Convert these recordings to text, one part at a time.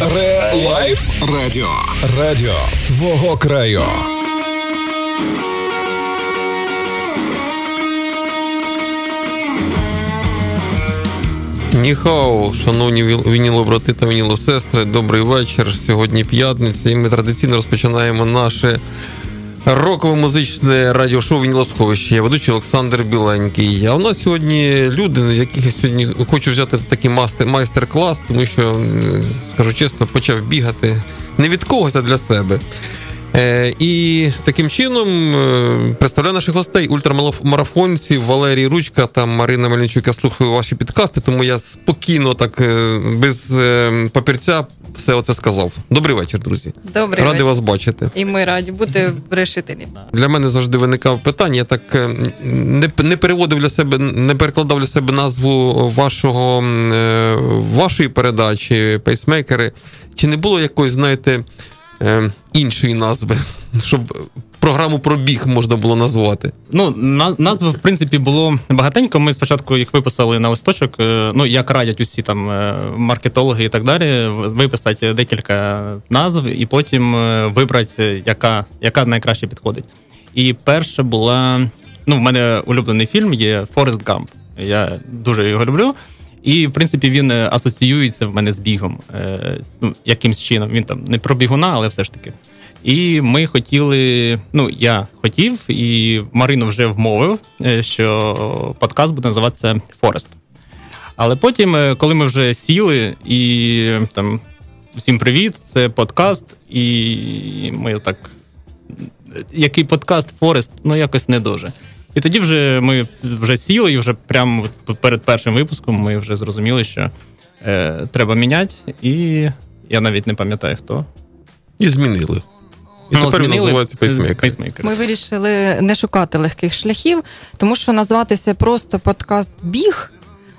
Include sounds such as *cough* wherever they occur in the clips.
ReLife Радіо. Радіо твого краю. Ніхау, шановні вінілобрати та вінілосестри, добрий вечір. Сьогодні п'ятниця, і ми традиційно розпочинаємо наше рокове музичне радіошоу «Вінілосховище». Я ведучий Олександр Біленький. А у нас сьогодні люди, яких я сьогодні хочу взяти такий майстер-клас, тому що, скажу чесно, почав бігати не від когось, а для себе. Е, І таким чином е, представляю наших гостей, ультрамарафонців Валерій Ручка та Марина Мельничук. Я слухаю ваші підкасти, тому я спокійно, так е, без папірця, все оце сказав. Добрий вечір, друзі. Добрий Ради вечір. вас бачити. І ми раді бути в решителі. Для мене завжди виникав питання. Я так не не переводив для себе, не перекладав для себе назву вашого вашої передачі, пейсмейкери. Чи не було якоїсь, знаєте, е, іншої назви, *laughs* щоб програму про біг можна було назвати? Ну, на, назви, в принципі, було багатенько. Ми спочатку їх виписали на листочок. е, Ну, як радять усі там е, маркетологи і так далі, виписати декілька назв і потім е, вибрати, яка, яка найкраще підходить. І перша була. Ну, в мене улюблений фільм є Форест Гамп. Я дуже його люблю. І, в принципі, він асоціюється в мене з бігом. Е, ну, якимсь чином. Він там не про бігуна, але все ж таки. І ми хотіли. Ну, я хотів, і Марину вже вмовив, е, що подкаст буде називатися Форест. Але потім, е, коли ми вже сіли і там всім привіт, це подкаст, і ми так. Який подкаст Форест, ну якось не дуже. І тоді вже ми вже сіли, і вже прямо перед першим випуском ми вже зрозуміли, що е, треба міняти, і я навіть не пам'ятаю хто. І змінили. І Ну, тепер змінили називається пейсмейкер. пейсмейкер. Ми вирішили не шукати легких шляхів, тому що назватися просто подкаст Біг.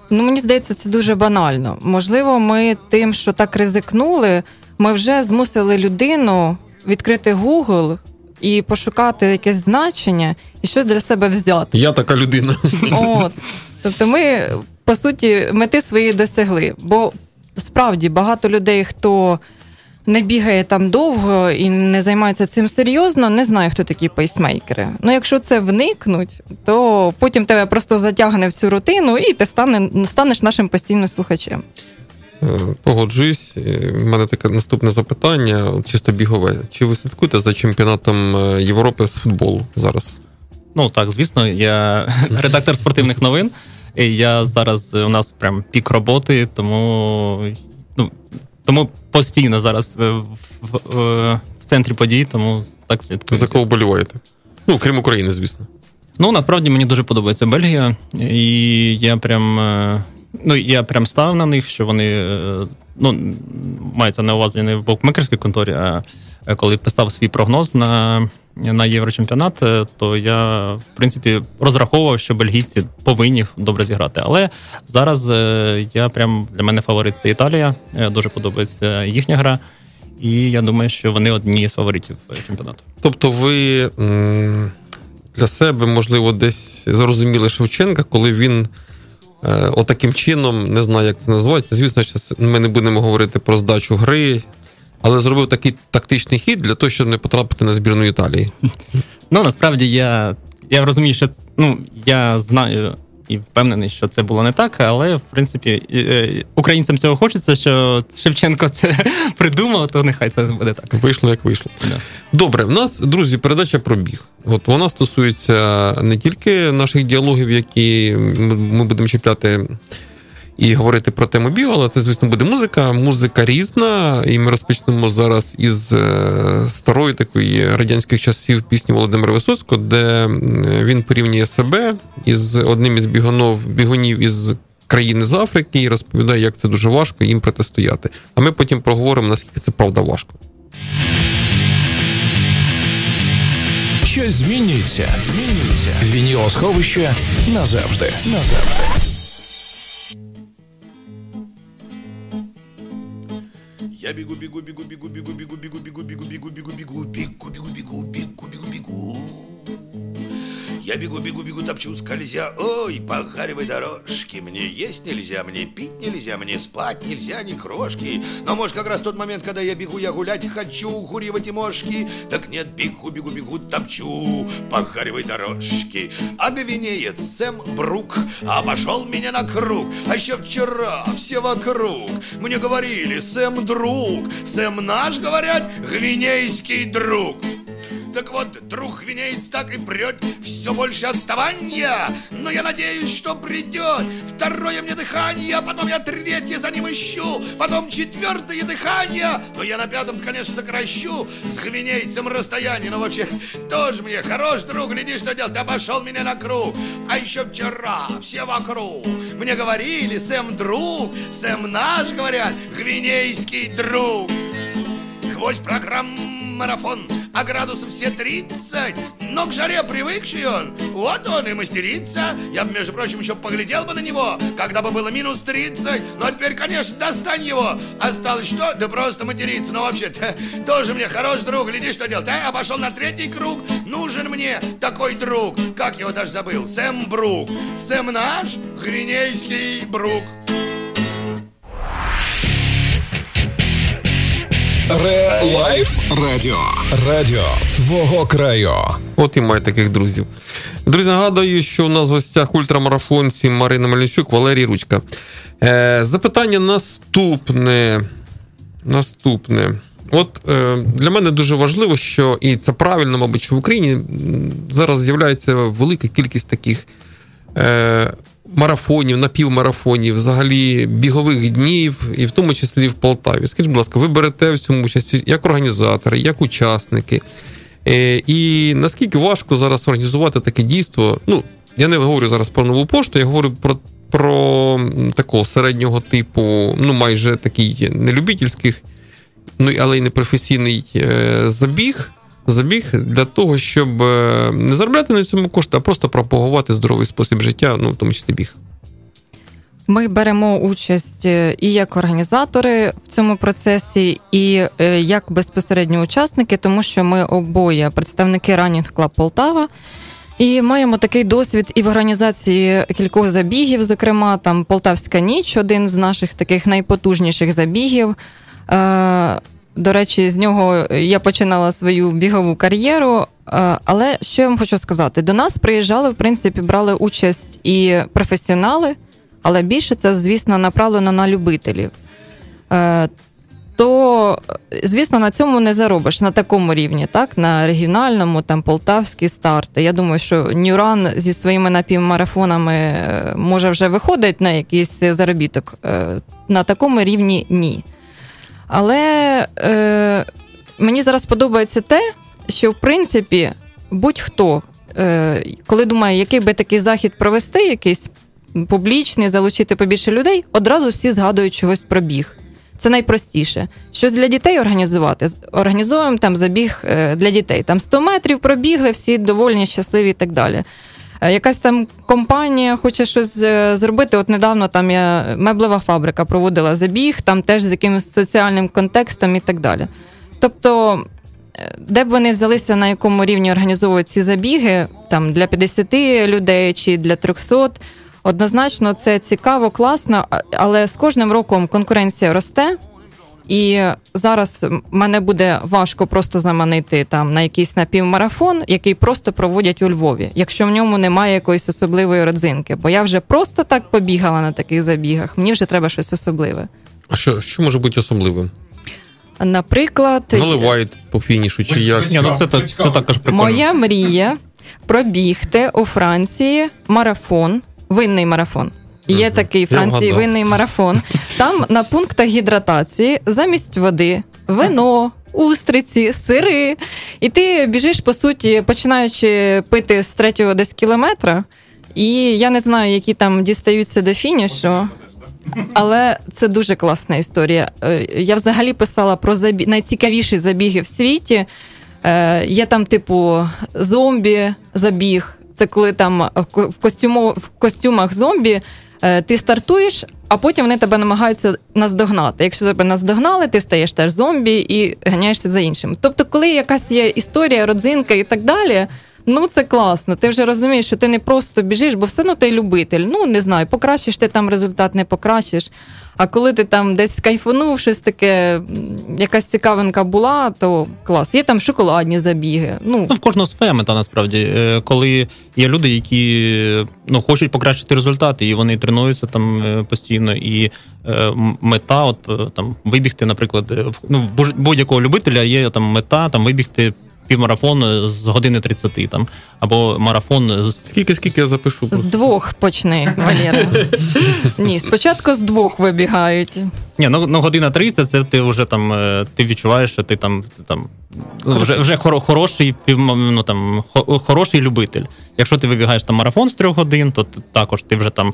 Ну, мені здається, це дуже банально. Можливо, ми тим, що так ризикнули, ми вже змусили людину відкрити Google і пошукати якесь значення і щось для себе взяти. Я така людина. От. Тобто ми, по суті, мети свої досягли. Бо справді багато людей, хто не бігає там довго і не займається цим серйозно, не знає, хто такі пейсмейкери. Ну, якщо це вникнуть, то потім тебе просто затягне в цю рутину, і ти стане, станеш нашим постійним слухачем. Е, Погоджуюсь. Е, У мене таке наступне запитання, чисто бігове. Чи ви слідкуєте за чемпіонатом е, Європи з футболу зараз? Ну так, звісно, я *laughs* редактор спортивних новин. І я зараз у нас прям пік роботи, тому ну, тому постійно зараз в, в, в, в центрі подій, тому так слідкую. За кого вболіваєте? Ну, крім України, звісно. Ну, насправді мені дуже подобається Бельгія, і я прям. Е, Ну, я прям став на них, що вони е, ну, мається на увазі не в букмекерській конторі, а коли писав свій прогноз на на Єврочемпіонат, е, то я, в принципі, розраховував, що бельгійці повинні добре зіграти. Але зараз е, я прям для мене фаворит це Італія. Е, Дуже подобається їхня гра. І я думаю, що вони одні з фаворитів чемпіонату. Тобто, ви для себе, можливо, десь зрозуміли Шевченка, коли він е, отаким чином, не знаю, як це називається. Звісно, ми не будемо говорити про здачу гри, але зробив такий тактичний хід для того, щоб не потрапити на збірну Італії. Ну насправді я я розумію, що ну я знаю і впевнений, що це було не так, але в принципі українцям цього хочеться, що Шевченко це *laughs* придумав, то нехай це буде так. Вийшло, як вийшло. Да. Добре, в нас, друзі, передача про біг. От вона стосується не тільки наших діалогів, які ми будемо чіпляти. І говорити про тему бігу, але це, звісно, буде музика. Музика різна, і ми розпочнемо зараз із старої такої радянських часів пісні Володимира Висоцького, де він порівнює себе із одним із бігунов, бігунів із країни з Африки і розповідає, як це дуже важко їм протистояти. А ми потім проговоримо, наскільки це правда важко. Щось змінюється. Змінюється. Вінілосховище назавжди. Назавжди. bigu bigu bigu bigu bigu bigu bigu bigu bigu bigu bigu bigu bigu. Я бегу, бегу, бегу, топчу, скользя. Ой, по гаревой дорожке Мне есть нельзя, мне пить нельзя Мне спать нельзя, ни крошки. Но может как раз тот момент, когда я бегу Я гулять хочу, куривать и мошки. Так нет, бегу, бегу, бегу, топчу По гаревой дорожке гвинеец Сэм Брук Обошел меня на круг. А еще вчера все вокруг. Мне говорили, Сэм друг Сэм наш, говорят, гвинейский друг так вот, друг гвинеец так и прет Все больше отставания Но я надеюсь, что придет Второе мне дыхание Потом я третье за ним ищу. Потом четвертое дыхание Но я на пятом, конечно, сокращу. С гвинейцем расстояние Но вообще, тоже мне хорош друг Гляди, что делать, обошел меня на круг. А еще вчера все вокруг. Мне говорили, Сэм друг Сэм наш, говорят, гвинейский друг. Гвоздь программ марафон, а градусов все 30. Но к жаре привыкший он, вот он и мастерится. Я бы, между прочим, еще поглядел бы на него, когда бы было минус 30. Но теперь, конечно, достань его. Осталось что? Да просто материться. Но вообще-то *laughs* тоже мне хороший друг. Гляди, что делать. А, пошел на третий круг. Нужен мне такой друг. Как его даже забыл? Сэм Брук. Сэм наш, гвинейский Брук. Ре-лайф радіо. Радіо твого краю. От і має таких друзів. Друзі, нагадую, що у нас в гостях ультрамарафонці Марина Мельничук, Валерій Ручка. Е, Запитання наступне. Наступне. От е, для мене дуже важливо, що і це правильно, мабуть, що в Україні зараз з'являється велика кількість таких е, марафонів, напівмарафонів, взагалі бігових днів, і в тому числі в Полтаві. Скажіть, будь ласка, ви берете в цьому участь як організатори, як учасники. Е, І наскільки важко зараз організувати таке дійство? Ну, я не говорю зараз про нову пошту, я говорю про про такого середнього типу, ну майже такий нелюбительських, ну але й не професійний е, забіг забіг для того, щоб е, не заробляти на цьому кошти, а просто пропагувати здоровий спосіб життя, ну в тому числі біг. Ми беремо участь е, і як організатори в цьому процесі, і е, як безпосередньо учасники, тому що ми обоє представники Running Club Полтава. І маємо такий досвід і в організації кількох забігів, зокрема, там Полтавська ніч, один з наших таких найпотужніших забігів. До речі, з нього я починала свою бігову кар'єру. Але що я вам хочу сказати? До нас приїжджали, в принципі, брали участь і професіонали, але більше це, звісно, направлено на любителів. Е, то, звісно, на цьому не заробиш на такому рівні, так? На регіональному, там полтавські старти. Я думаю, що Нюран зі своїми напівмарафонами е, може вже виходить на якийсь заробіток. Е, на такому рівні ні. Але е, мені зараз подобається те, що в принципі будь-хто, е, коли думає, який би такий захід провести, якийсь публічний, залучити побільше людей, одразу всі згадують чогось про біг. Це найпростіше. Щось для дітей організувати. Організуємо там забіг е, для дітей. Там 100 метрів пробігли, всі довольні, щасливі і так далі. Е, якась там компанія хоче щось е, зробити. От недавно там я меблева фабрика проводила забіг, там теж з якимось соціальним контекстом і так далі. Тобто, е, де б вони взялися, на якому рівні організовують ці забіги, там для 50 людей чи для 300, однозначно це цікаво, класно, але з кожним роком конкуренція росте. І зараз мене буде важко просто заманити там на якийсь напівмарафон, який просто проводять у Львові, якщо в ньому немає якоїсь особливої родзинки. Бо я вже просто так побігала на таких забігах. Мені вже треба щось особливе. А що що може бути особливим? Наприклад, наливають по фінішу чи як? Ні, ну це, це, це також прикольно. Моя мрія пробігти у Франції марафон, винний марафон. Є такий Франції винний марафон. Там на пунктах гідратації замість води, вино, устриці, сири. І ти біжиш, по суті, починаючи пити з третього десь кілометра. І я не знаю, які там дістаються до фінішу. Але це дуже класна історія. Е, я взагалі писала про забі... найцікавіші забіги в світі. Е, Є там, типу, зомбі-забіг. Це коли там в костюмо... в костюмах зомбі ти стартуєш, а потім вони тебе намагаються наздогнати. Якщо тебе наздогнали, ти стаєш теж зомбі і ганяєшся за іншим. Тобто, коли якась є історія, родзинка і так далі. Ну, це класно. Ти вже розумієш, що ти не просто біжиш, бо все одно ти любитель. Ну, не знаю, покращиш ти там результат, не покращиш. А коли ти там десь кайфанув, щось таке, якась цікавинка була, то клас. Є там шоколадні забіги. Ну, Ну, в кожного своя мета насправді. Е, Коли є люди, які ну, хочуть покращити результати, і вони тренуються там е, постійно, і е, мета, от там вибігти, наприклад, ну, будь-якого любителя є там мета там вибігти півмарафон з години 30, там, або марафон з Скільки, скільки я запишу? з двох почни, Валера. *laughs* Ні, спочатку з двох вибігають. Ні, ну, ну година 30, це ти вже там е, ти відчуваєш, що ти там, ти там ну, вже, вже хоро- хороший ну, там, хо- хороший любитель. Якщо ти вибігаєш там марафон з трьох годин, то ти- також ти вже там,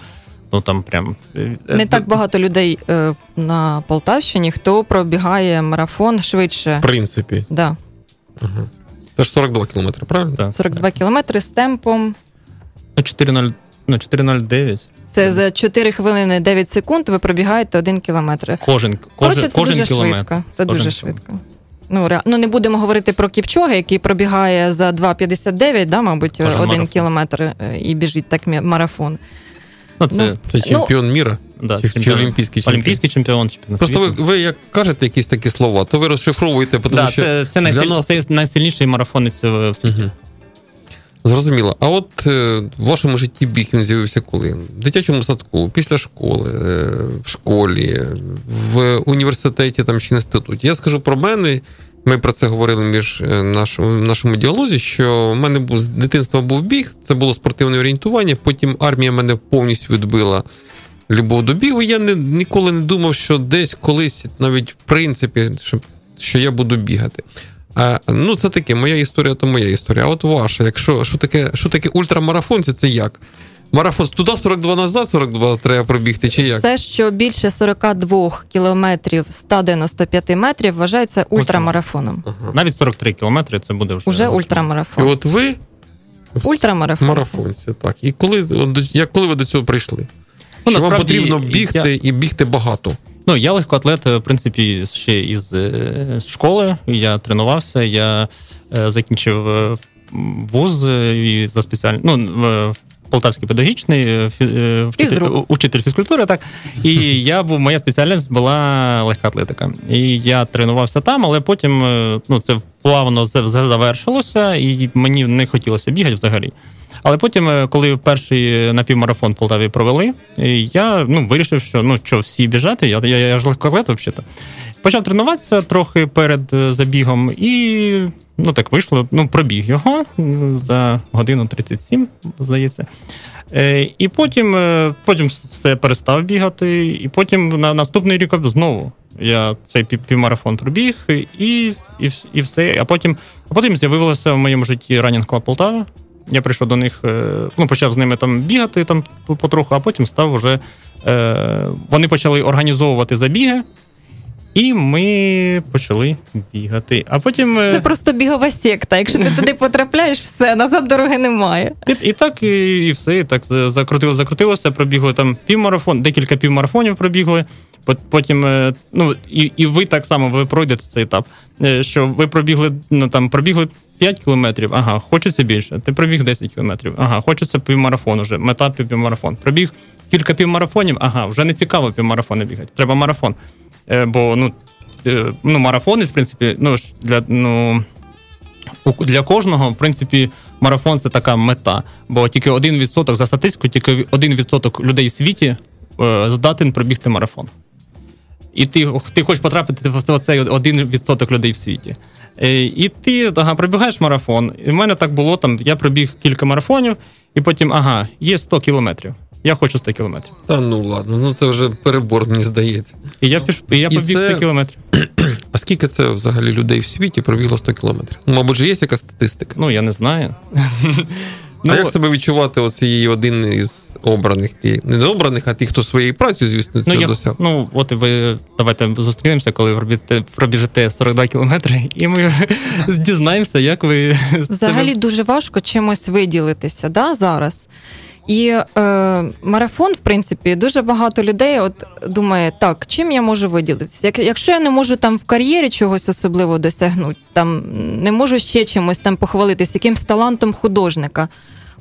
ну там прям. е, Не е, так багато людей е, на Полтавщині, хто пробігає марафон швидше. В принципі. Да. Це ж 42 кілометри, правильно? Так. 42 кілометри з темпом. Ну, 4.0, ну, 4.09. Це за 4 хвилини 9 секунд ви пробігаєте 1 кілометр. Кожен, Коротше, кожен, це кожен дуже кілометр. швидко. Це Кожен дуже кілометр. швидко. Ну, ре... ну, не будемо говорити про Кіпчоги, який пробігає за 2,59, да, мабуть, Кожен один марафон. кілометр е, і біжить так мі- марафон. Ну, це, Це чемпіон міра. Да, чи- чи олімпійський чемпіон? олімпійський чемпіон. чемпіон Просто ви, ви як кажете якісь такі слова, то ви розшифровуєте, тому да, що це, це, для найсиль... нас це найсильніший марафонець в світі. Мгм. Зрозуміло. А от е, в вашому житті біг він з'явився коли? В дитячому садку, після школи, е, в школі, в університеті там чи інституті. Я скажу про мене. Ми про це говорили між е, в нашому діалозі, що в мене був з дитинства був біг, це було спортивне орієнтування. Потім армія мене повністю відбила любов до бігу. Я не, ніколи не думав, що десь колись, навіть в принципі, що, що я буду бігати. А, ну, це таке, моя історія, то моя історія. А от ваша, якщо що таке, що таке ультрамарафон, це, це як? Марафон туди 42 назад, 42 треба пробігти, чи як? Все, що більше 42 кілометрів 195 метрів, вважається ультрамарафоном. Ага. Навіть 43 кілометри це буде вже. Уже І от ви Ультрамарафон. марафонці, так. І коли, як, коли ви до цього прийшли? Ну, що вам потрібно бігти і бігти багато. Ну, я легкоатлет, в принципі, ще із е, школи. Я тренувався, я е, закінчив е, вуз е, і за спеціальний. Ну, Полтавський педагогічний е, е, вчитель, учитель фізкультури, так. І *laughs* я був, моя спеціальність була легка атлетика. І я тренувався там, але потім е, ну, це плавно за- за- завершилося, і мені не хотілося бігати взагалі. Але потім, е, коли перший напівмарафон в Полтаві провели, е, я ну, вирішив, що ну що, всі біжати, я, я, я ж легкоатлет взагалі. Почав тренуватися трохи перед е, забігом, і ну так вийшло. Ну, пробіг його за годину 37, здається. Е, і потім, е, потім все перестав бігати, і потім на наступний рік знову я цей пів- півмарафон пробіг, і, і, і все. А потім, а потім з'явилося в моєму житті Running Club Полтава. Я прийшов до них, е, ну, почав з ними там бігати там потроху, а потім став уже. Е, вони почали організовувати забіги, і ми почали бігати. А потім. е, Це просто бігова секта. Якщо ти туди потрапляєш, все, назад дороги немає. І, і так, і, і все, і так закрутило, закрутилося, пробігли там півмарафон, декілька півмарафонів пробігли. Потім, ну і, і ви так само ви пройдете цей етап. Що ви пробігли, ну там пробігли 5 кілометрів, ага, хочеться більше. Ти пробіг 10 кілометрів, ага, хочеться півмарафон уже, мета півмарафон. Пробіг кілька півмарафонів, ага, вже не цікаво півмарафони бігати. Треба марафон. Е, Бо ну, е, ну марафони, в принципі, ну для ну. для кожного, в принципі, марафон це така мета. Бо тільки 1% за статистику, тільки 1% людей в світі е, здатен пробігти марафон. І ти, ти хочеш потрапити в цей 1% людей в світі. Е, І ти ага, пробігаєш марафон. І в мене так було там. Я пробіг кілька марафонів, і потім, ага, є 100 кілометрів. Я хочу 100 кілометрів. Та ну ладно, ну це вже перебор, мені здається. І я піш, і я І побіг це- 100 кілометрів. *clears throat* А скільки це взагалі людей в світі пробігло 100 кілометрів? Ну, мабуть, же є якась статистика. Ну, я не знаю. *laughs* а як себе відчувати оцієї один із обраних? І не обраних, а ті, хто своєю працею, звісно, Ну, я, досяг. ну, от ви давайте зустрінемося, коли ви пробіжите, пробіжите 42 кілометри, і ми *laughs* дізнаємося, як ви Взагалі себе- дуже важко чимось виділитися да, зараз. І е, марафон, в принципі, дуже багато людей от думає, так, чим я можу виділитися? Як, Якщо я не можу там в кар'єрі чогось особливо досягнути, там не можу ще чимось там похвалитися, якимсь талантом художника.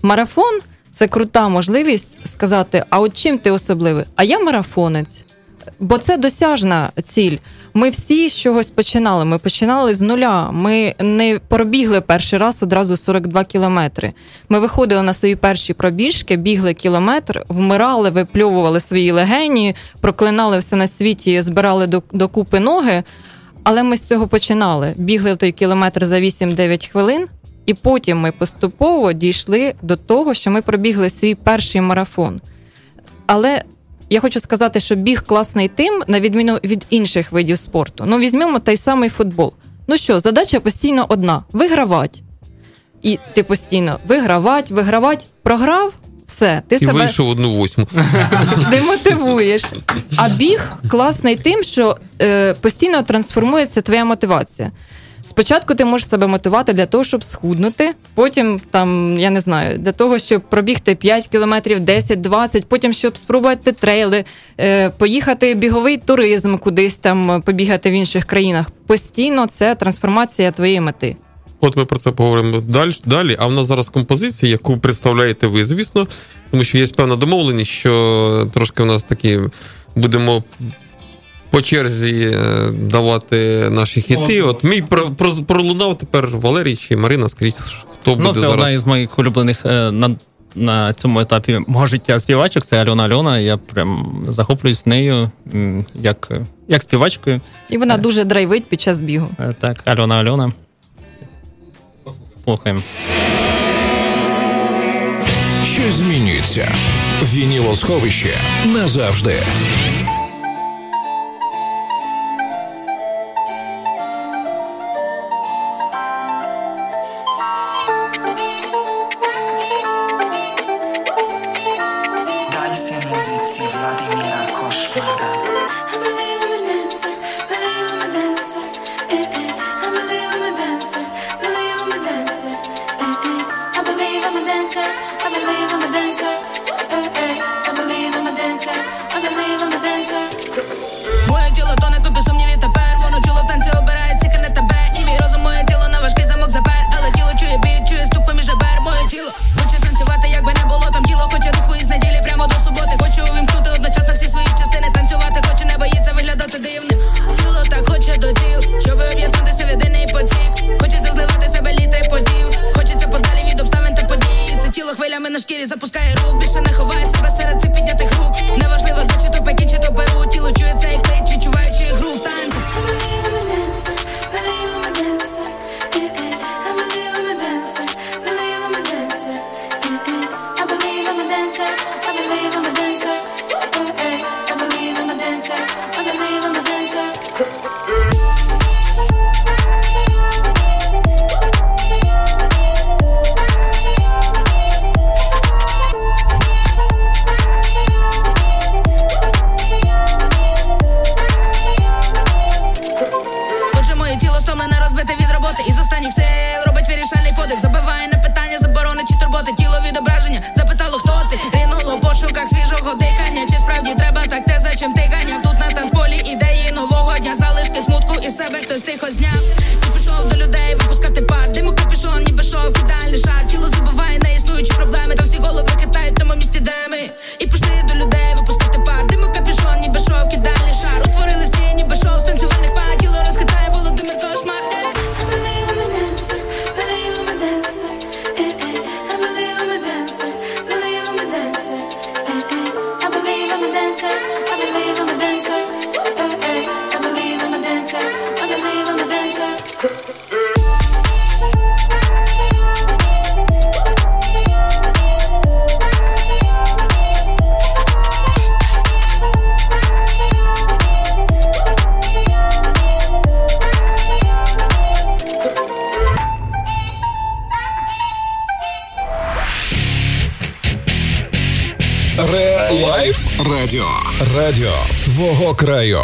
Марафон це крута можливість сказати: а от чим ти особливий? А я марафонець. Бо це досяжна ціль. Ми всі з чогось починали. Ми починали з нуля. Ми не пробігли перший раз одразу 42 кілометри. Ми виходили на свої перші пробіжки, бігли кілометр, вмирали, випльовували свої легені, проклинали все на світі, збирали докупи ноги. Але ми з цього починали. Бігли в той кілометр за 8-9 хвилин, і потім ми поступово дійшли до того, що ми пробігли свій перший марафон. Але я хочу сказати, що біг класний тим, на відміну від інших видів спорту. Ну, візьмемо той самий футбол. Ну що, задача постійно одна: вигравати. І ти постійно вигравати, вигравати, програв. Все, ти і себе вийшов одну восьму. *laughs* демотивуєш. А біг класний тим, що е, постійно трансформується твоя мотивація. Спочатку ти можеш себе мотивувати для того, щоб схуднути. Потім там я не знаю, для того, щоб пробігти 5 кілометрів, 10-20, потім щоб спробувати трейли, е, поїхати біговий туризм, кудись там побігати в інших країнах. Постійно це трансформація твоєї мети. От ми про це поговоримо далі. далі. А в нас зараз композиція, яку представляєте ви, звісно, тому що є певна домовленість, що трошки в нас такі будемо по черзі е, давати наші хіти. От мій пролунав тепер Валерій чи Марина. Скажіть, хто буде ну, це зараз? одна із моїх улюблених е, на на цьому етапі мого життя співачок. Це Альона Альона. Я прям захоплююсь нею як як співачкою. І вона дуже драйвить під час бігу. Е, так, Альона Альона. Слухаємо. Що змінюється? Вінілосховище назавжди. Краю.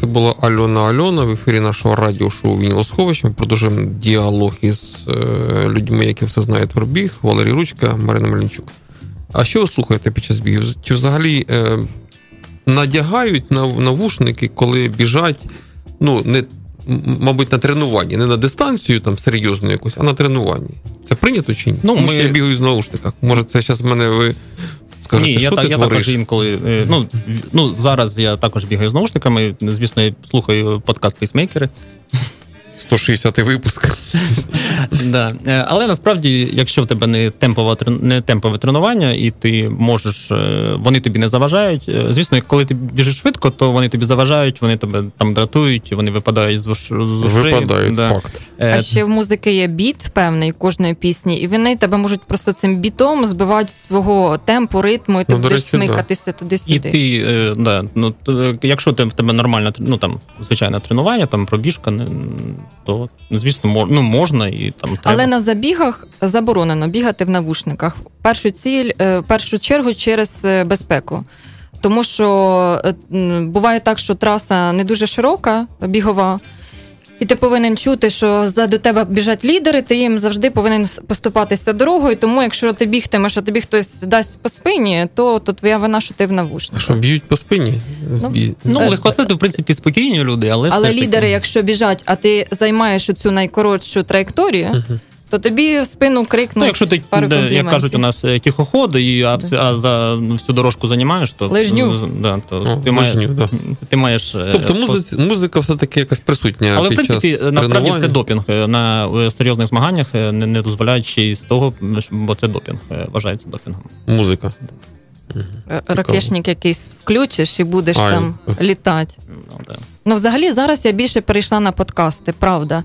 Це була Альона Альона в ефірі нашого радіошоу Вінілосховища. Ми продовжуємо діалог із е, людьми, які все знають про біг. Валерій Ручка, Марина Мельничук. А що ви слухаєте під час бігів? Чи взагалі е, надягають на навушники, коли біжать, ну, не, мабуть, на тренуванні, не на дистанцію там серйозну якусь, а на тренуванні. Це прийнято чи ні? Ну, Тому ми- що я бігаю з наушниках. Може, це зараз в мене ви скажете, Ні, я, що так, ти я також інколи. е, Ну, ну, зараз я також бігаю з наушниками. Звісно, я слухаю подкаст пейсмейкери. 160 випуск. *laughs* Да. Е, Але насправді, якщо в тебе не темпове, не темпове тренування, і ти можеш, е, вони тобі не заважають. Е, Звісно, коли ти біжиш швидко, то вони тобі заважають, вони тебе там дратують, вони випадають з з ушей. Випадають, Да. факт. Е, А ще в музики є біт певний кожної пісні, і вони тебе можуть просто цим бітом збивати з свого темпу, ритму, і ти Ну, будеш речі, смикатися І туди-сюди. ти, е, да, ну, якщо ти, в тебе нормальне ну, там, звичайне тренування, там пробіжка, не- то, звісно, мож, ну, можна і там треба. Але на забігах заборонено бігати в навушниках. Першу ціль, е, першу чергу через е, безпеку. Тому що е, буває так, що траса не дуже широка, бігова, і ти повинен чути, що до тебе біжать лідери, ти їм завжди повинен поступатися дорогою. Тому якщо ти бігтимеш, а тобі хтось дасть по спині, то, то твоя вина, що ти в А що б'ють по спині? Ну, Ну, Е, легкоатлети, в принципі, спокійні люди, але. Але все ж таки- лідери, якщо біжать, а ти займаєш цю найкоротшу траєкторію, Мгм. То тобі в спину крикнуть Ну, якщо ти, пару де, як кажуть, у нас е, тихоход, і, а, вс- а за ну, всю дорожку займаєш, то, Лижню. да, то О, ти, маєш, лижню, да. ти маєш. е, Тобто пос- музика, музика все-таки якась присутня. Але в принципі, час насправді це допінг. Е, На е, серйозних змаганнях е, не, не дозволяють ще й з того, бо це допінг, е, вважається допінгом. Музика. Ракешник якийсь включиш і будеш Ай. там літати. Ну, да. Ну, взагалі, зараз я більше перейшла на подкасти, правда.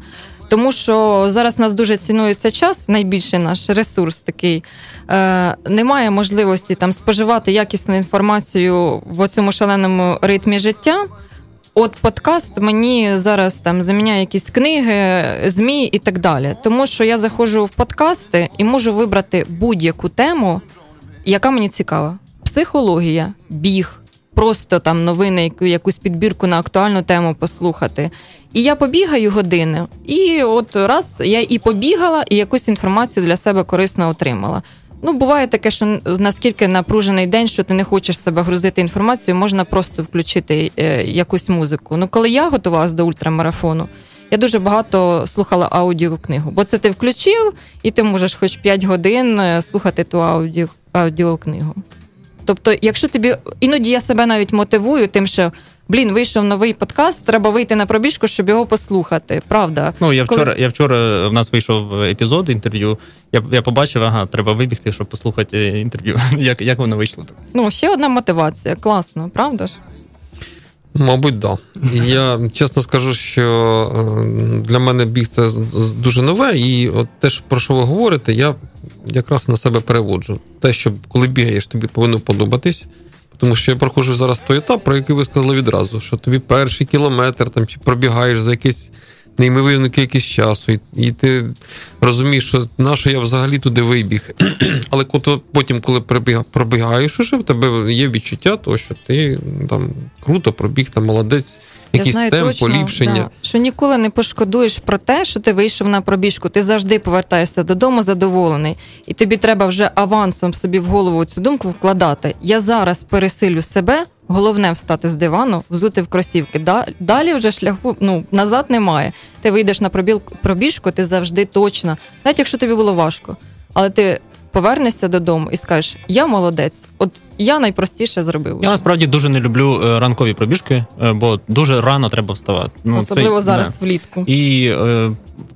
Тому що зараз нас дуже цінується час, найбільший наш ресурс такий. Е, немає можливості там споживати якісну інформацію в цьому шаленому ритмі життя. От подкаст мені зараз там заміняє якісь книги, ЗМІ і так далі. Тому що я заходжу в подкасти і можу вибрати будь-яку тему, яка мені цікава: психологія, біг, просто там новини, яку- якусь підбірку на актуальну тему послухати. І я побігаю години, і от раз я і побігала, і якусь інформацію для себе корисно отримала. Ну, буває таке, що наскільки напружений день, що ти не хочеш себе грузити інформацією, можна просто включити е, якусь музику. Ну, коли я готувалася до ультрамарафону, я дуже багато слухала аудіокнигу, бо це ти включив, і ти можеш хоч 5 годин е, слухати ту аудіо. Тобто, якщо тобі іноді я себе навіть мотивую, тим, що блін, вийшов новий подкаст, треба вийти на пробіжку, щоб його послухати. Правда? Ну, я Коли- вчора, я вчора в нас вийшов епізод інтерв'ю. Я, я побачив, ага, треба вибігти, щоб послухати інтерв'ю. *laughs* Як, як воно вийшло? Ну, ще одна мотивація. Класно, правда ж? Мабуть. Да. Я чесно скажу, що е, для мене біг це дуже нове, і от те, про що ви говорите, я якраз на себе переводжу. Те, що коли бігаєш, тобі повинно подобатись. Тому що я проходжу зараз той етап, про який ви сказали відразу, що тобі перший кілометр там чи пробігаєш за якийсь неймовірну кількість часу, і, і ти розумієш, що на що я взагалі туди вибіг. *clears throat* Але потім, коли пробігаєш, уже в тебе є відчуття, того, що ти там круто пробіг, там молодець, якийсь темп, поліпшення. да, що ніколи не пошкодуєш про те, що ти вийшов на пробіжку. Ти завжди повертаєшся додому задоволений, і тобі треба вже авансом собі в голову цю думку вкладати. Я зараз пересилю себе. Головне встати з дивану, взути в кросівки. Далі вже шляху ну назад немає. Ти вийдеш на пробіжку, ти завжди точно, навіть якщо тобі було важко, але ти повернешся додому і скажеш: Я молодець, от я найпростіше зробив. Я насправді дуже не люблю е, ранкові пробіжки, е, бо дуже рано треба вставати. Ну, Особливо це- зараз да. влітку. І е,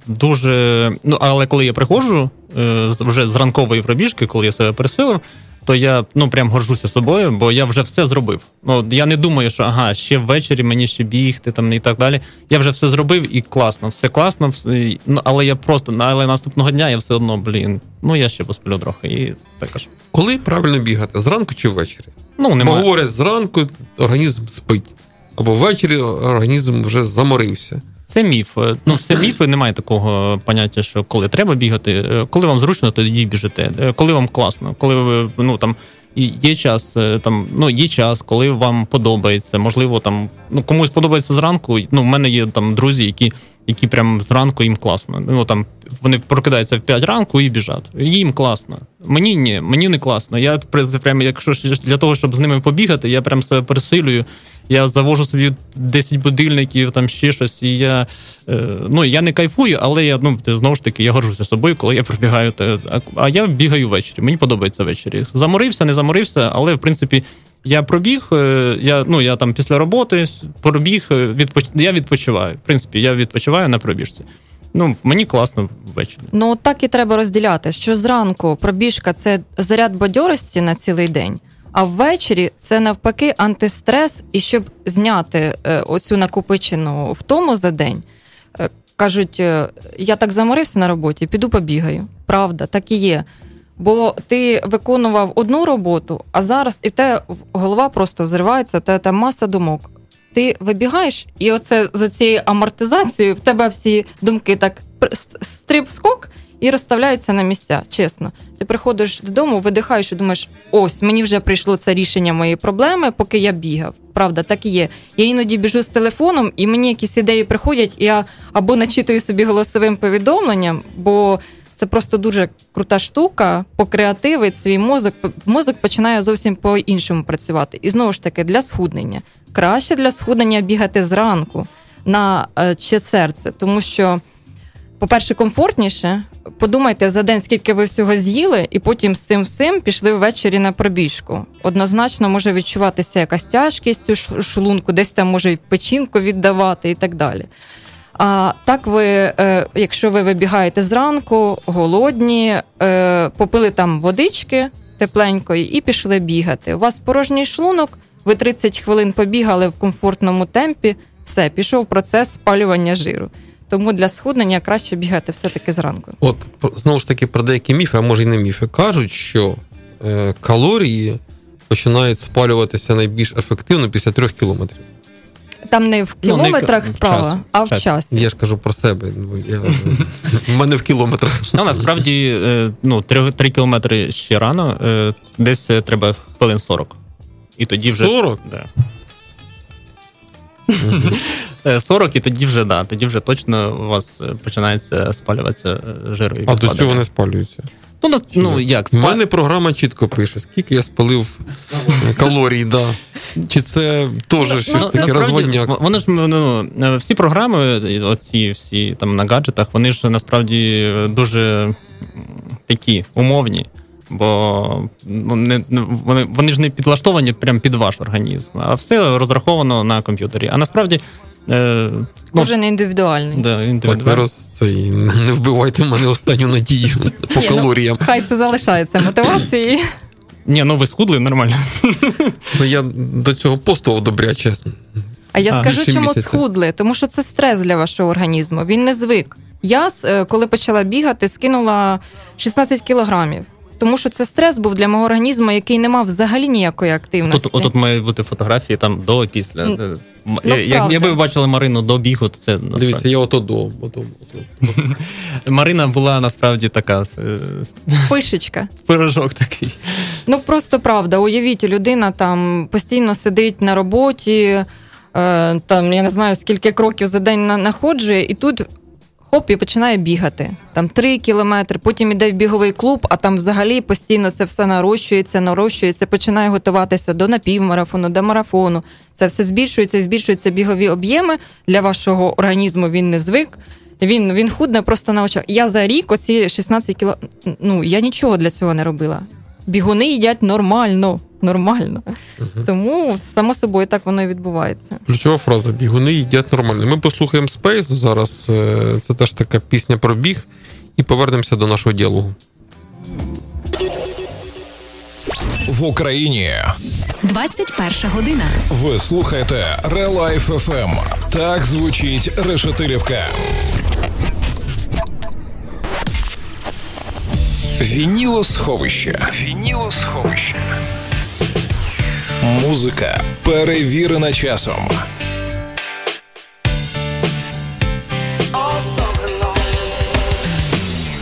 дуже. Ну, але коли я приходжу е, з- вже з ранкової пробіжки, коли я себе пересилив, то я ну прям горжуся собою, бо я вже все зробив. Ну, я не думаю, що ага, ще ввечері мені ще бігти там і так далі. Я вже все зробив і класно, все класно. і- Ну, але я просто але наступного дня я все одно, блін, ну я ще посплю трохи. І також. Коли правильно бігати? Зранку чи ввечері? Ну, Бо говорять, зранку організм спить, або ввечері організм вже заморився. Це міф. Е, Ну, це *clears throat* міфи, немає такого поняття, що коли треба бігати, Е, коли вам зручно, тоді біжите. Е, Коли вам класно, коли ви ну там є час, там ну є час, коли вам подобається. Можливо, там ну комусь подобається зранку. Ну, в мене є там друзі, які, які прям зранку їм класно. Ну там вони прокидаються в 5 ранку і біжать. Їм класно. Мені ні, мені не класно. Я прям, якщо для того, щоб з ними побігати, я прям себе пересилюю. Я завожу собі 10 будильників, там ще щось, і я е, ну, я не кайфую, але я ну, знову ж таки я горжуся собою, коли я пробігаю. А, а я бігаю ввечері. Мені подобається ввечері. Заморився, не заморився, але в принципі. Я пробіг, е, я ну я там після роботи пробіг, е, відпоч... я відпочиваю. В принципі, я відпочиваю на пробіжці. Ну, мені класно ввечері. Ну так і треба розділяти, що зранку пробіжка це заряд бадьорості на цілий день, а ввечері це навпаки антистрес, і щоб зняти е, оцю накопичену втому за день. Кажуть, я так заморився на роботі, піду побігаю. Правда, так і є. Бо ти виконував одну роботу, а зараз і те голова просто зривається, та, та маса думок ти вибігаєш, і оце за цією амортизацією в тебе всі думки так стриб-скок і розставляються на місця. Чесно, ти приходиш додому, видихаєш і думаєш, ось мені вже прийшло це рішення моєї проблеми, поки я бігав. Правда, так і є. Я іноді біжу з телефоном, і мені якісь ідеї приходять, і я або начитую собі голосовим повідомленням, бо це просто дуже крута штука, покреативить свій мозок. Мозок починає зовсім по-іншому працювати. І знову ж таки, для схуднення. Краще для схуднення бігати зранку на е, чи серце, тому що, по-перше, комфортніше. Подумайте за день, скільки ви всього з'їли, і потім з цим всім пішли ввечері на пробіжку. Однозначно може відчуватися якась тяжкість у шлунку, десь там може й печінку віддавати і так далі. А так, ви, е, якщо ви вибігаєте зранку, голодні, е, попили там водички тепленької і пішли бігати. У вас порожній шлунок, ви 30 хвилин побігали в комфортному темпі, все, пішов процес спалювання жиру. Тому для схуднення краще бігати все-таки зранку. От знову ж таки про деякі міфи, а може й не міфи, кажуть, що е, калорії починають спалюватися найбільш ефективно після трьох кілометрів. Там не в кілометрах ну, не справа, в а в часі. Я ж кажу про себе. Ну, я, в мене в кілометрах. Ну, насправді, е, ну, 3, 3 кілометри ще рано, е, десь е, треба хвилин 40. І тоді вже. 40? Да. 40, і тоді вже да, тоді вже точно у вас починається спалюватися жиро. А до цього не спалюється. Ну, ну як У мене програма чітко пише, скільки я спалив калорій, да. Чи це теж ну, щось ну, таке розводняк? Вони ж ну, всі програми, оці всі там на гаджетах, вони ж насправді дуже такі умовні. Бо ну, не, вони вони ж не підлаштовані прямо під ваш організм, а все розраховано на комп'ютері. А насправді Е, ну, Кожен індивідуальний. Да, індивідуальний. Так, зараз цей, не вбивайте в мене останню надію по Ні, ну, калоріям. Ну, хай це залишається мотивацією. Ні, ну ви схудли нормально. Ну, Я до цього постував добряче. А я а, скажу, чому місяця. схудли, тому що це стрес для вашого організму. Він не звик. Я, е, коли почала бігати, скинула 16 кілограмів тому що це стрес був для мого організму, який не мав взагалі ніякої активності. Тут отут мають бути фотографії там до і після. Ну, як, якби ви бачили Марину до бігу, то це насправді... Дивіться, я ото до. Ото, ото. *laughs* Марина була насправді така е, пишечка. *laughs* Пирожок такий. Ну просто правда. Уявіть, людина там постійно сидить на роботі. Е, там я не знаю скільки кроків за день находжує, і тут хоп, і починає бігати. Там три кілометри, потім іде в біговий клуб, а там взагалі постійно це все нарощується, нарощується, починає готуватися до напівмарафону, до марафону. Це все збільшується, збільшуються бігові об'єми для вашого організму. Він не звик. Він він худне просто на очах. Я за рік оці 16 кіло. Ну я нічого для цього не робила. Бігуни їдять нормально нормально. Угу. Тому само собою так воно і відбувається. Ключова фраза бігуни їдять нормально. Ми послухаємо Space зараз. Е, це теж така пісня про біг, і повернемося до нашого діалогу. В Україні 21 година. Ви слухаєте ReLife FM. Так звучить Решетилівка. Вінілосховище. Вінілосховище. Музика перевірена часом.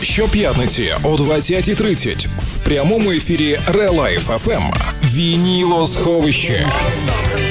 Щоп'ятниці о 20.30 в прямому ефірі ReLife FM. Вінілосховище. Ре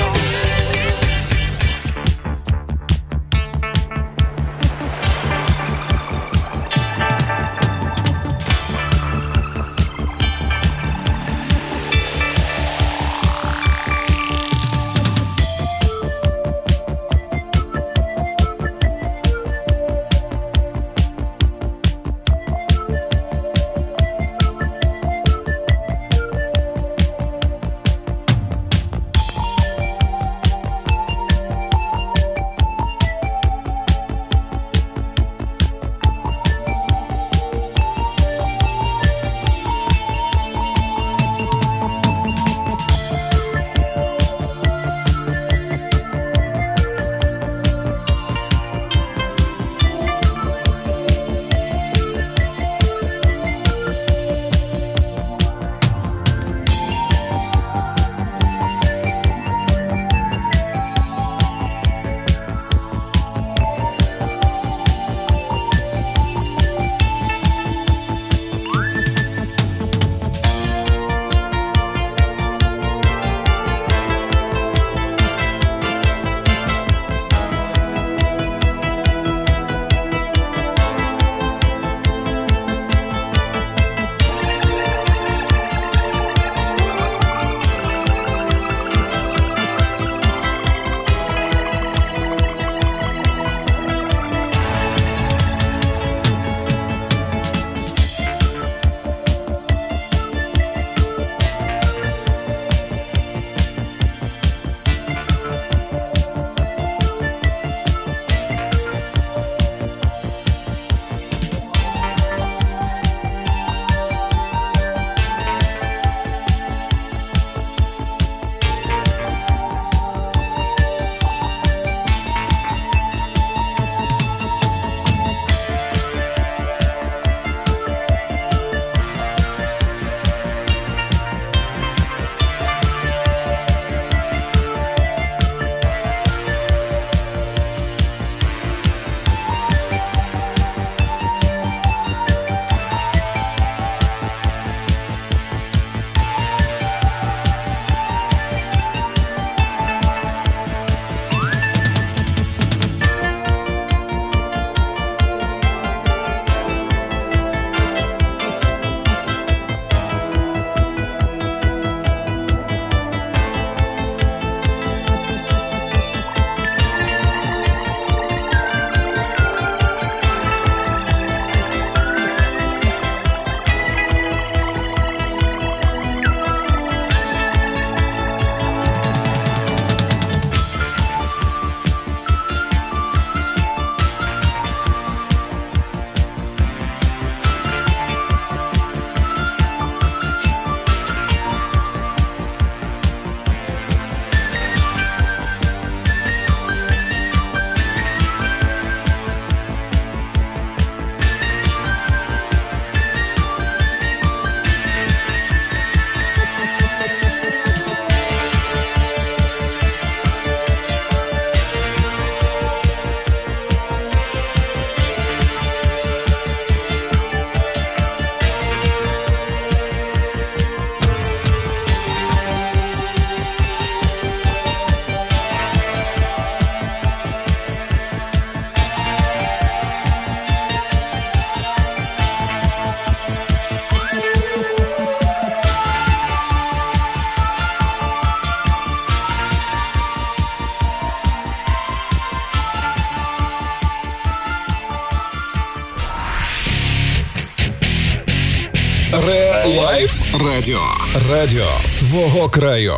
Радіо. Твого краю.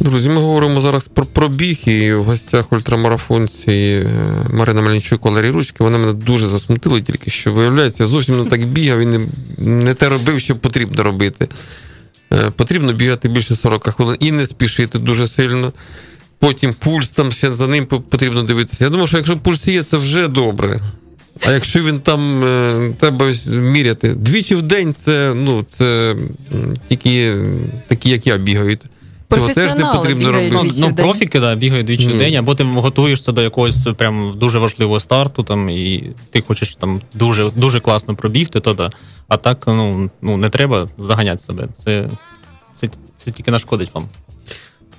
Друзі, ми говоримо зараз про пробіг, і в гостях ультрамарафонці е, Марина Мельничук, Валерій Ручки. Вони мене дуже засмутили, тільки що виявляється, я зовсім не так бігав і не, не те робив, що потрібно робити. Е, Потрібно бігати більше 40 хвилин і не спішити дуже сильно. Потім пульс там ще за ним потрібно дивитися. Я думаю, що якщо пульс є, це вже добре. А якщо він там е, треба міряти двічі в день, це ну це тільки такі, як я бігають. Цього теж не потрібно робити. двічі Ну, профіки, да, бігають двічі Ні. в день, або ти готуєшся до якогось прям дуже важливого старту, там, і ти хочеш там дуже, дуже класно пробігти, то да. А так, ну, ну не треба заганяти себе. Це, це, це тільки нашкодить вам.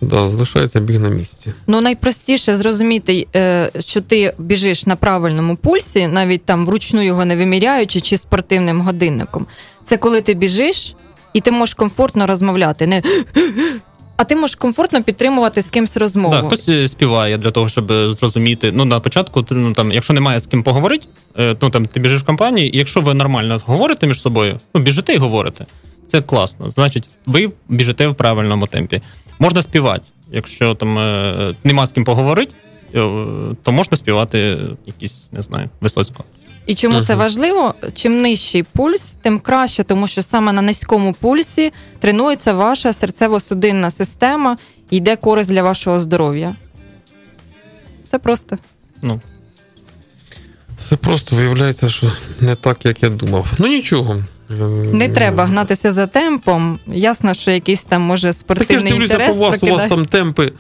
Да, залишається біг на місці. Ну, найпростіше зрозуміти, е, що ти біжиш на правильному пульсі, навіть там вручну його не виміряючи, чи спортивним годинником. Це коли ти біжиш і ти можеш комфортно розмовляти. Не а ти можеш комфортно підтримувати з кимсь розмову. Так, хтось е, співає для того, щоб е, зрозуміти. Ну, на початку, ти, ну, там, якщо немає з ким поговорити, ну там ти біжиш в компанії, і якщо ви нормально говорите між собою, ну біжите і говорите. Це класно. Значить, ви біжите в правильному темпі. Можна співати. Якщо там е, нема з ким поговорити, е, то можна співати якісь, не знаю, Висоцького. І чому це важливо? Чим нижчий пульс, тим краще, тому що саме на низькому пульсі тренується ваша серцево-судинна система і йде користь для вашого здоров'я. Все просто. Ну, Все просто виявляється, що не так, як я думав. Ну нічого. Не треба гнатися за темпом. Ясно, що якийсь там може Так я ж дивлюся по вас, у вас там темпи.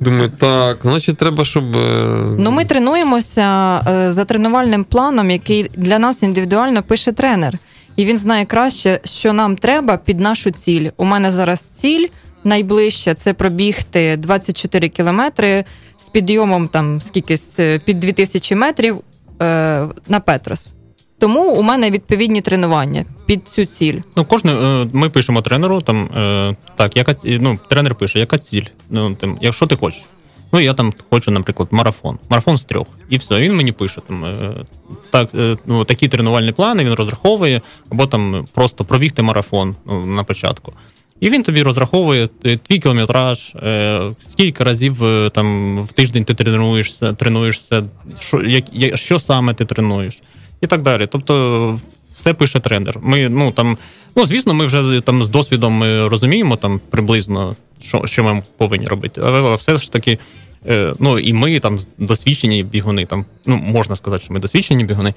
Думаю, так, значить, треба, щоб. е, Ну, ми тренуємося е, за тренувальним планом, який для нас індивідуально пише тренер. І він знає краще, що нам треба під нашу ціль. У мене зараз ціль найближча це пробігти 24 кілометри з підйомом там скільки з- під 2000 метрів е, на Петрос. Тому у мене відповідні тренування під цю ціль. Ну, кожне, е, ми пишемо тренеру, там, е, так, яка, ну, тренер пише, яка ціль, ну, там, якщо ти хочеш. Ну, я там хочу, наприклад, марафон. Марафон з трьох. І все. Він мені пише там, е, так, ну, такі тренувальні плани, він розраховує, або там просто пробігти марафон ну, на початку. І він тобі розраховує твій кілометраж, скільки разів там в тиждень ти тренуєшся, тренуєшся, що, як, що саме ти тренуєш, і так далі. Тобто все пише тренер. Ми, ну, там, ну, звісно, ми вже там з досвідом ми розуміємо там приблизно, що, що ми повинні робити. Але все ж таки, е, ну і ми там досвідчені бігуни, там, ну, можна сказати, що ми досвідчені бігуни,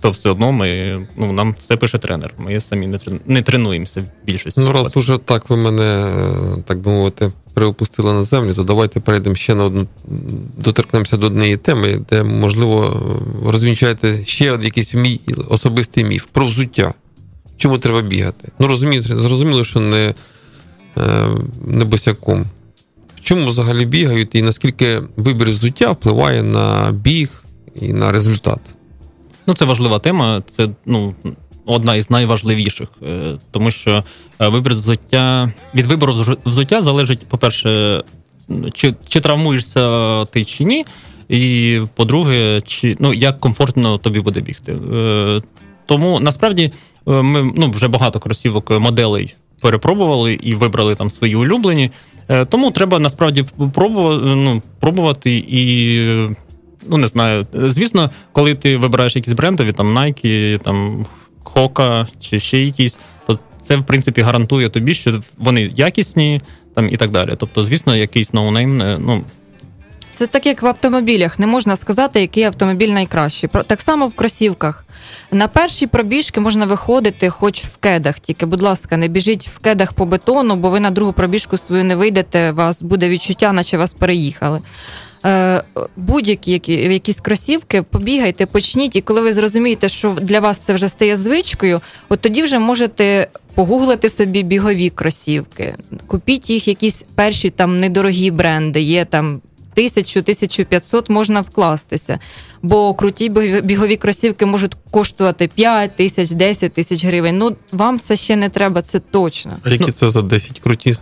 то все одно ми, ну, нам все пише тренер. Ми самі не, тренуємося в більшості. Ну, раз уже так ви мене, е, так би мовити, приопустили на землю, то давайте перейдемо ще на одну, доторкнемося до однієї теми, де, можливо, розвінчаєте ще якийсь мій особистий міф про взуття. Чому треба бігати? Ну, зрозуміло, що не, е, не босяком. Чому взагалі бігають і наскільки вибір взуття впливає на біг і на результат? Ну, це важлива тема. Це ну одна із найважливіших, е, тому що е, вибір взуття від вибору взуття залежить, по-перше, чи, чи травмуєшся ти чи ні. І по-друге, чи ну як комфортно тобі буде бігти. Е, тому насправді ми ну, вже багато кросівок моделей перепробували і вибрали там свої улюблені. Тому треба насправді пробувати, ну, пробувати і ну не знаю. Звісно, коли ти вибираєш якісь брендові, там Nike, там Hoka чи ще якісь, то це в принципі гарантує тобі, що вони якісні там і так далі. Тобто, звісно, якийсь no-name, е, ну Це так, як в автомобілях. Не можна сказати, який автомобіль найкращий. Так само в кросівках. На перші пробіжки можна виходити хоч в кедах. Тільки, будь ласка, не біжіть в кедах по бетону, бо ви на другу пробіжку свою не вийдете. Вас буде відчуття, наче вас переїхали. Е, будь-які які, якісь кросівки, побігайте, почніть, і коли ви зрозумієте, що для вас це вже стає звичкою, от тоді вже можете погуглити собі бігові кросівки. Купіть їх якісь перші там недорогі бренди, є там. Тисячу, 1500 можна вкластися, бо круті бігові- кросівки можуть коштувати 5 тисяч, 10 тисяч гривень. Ну вам це ще не треба, це точно. А які це за 10 круті?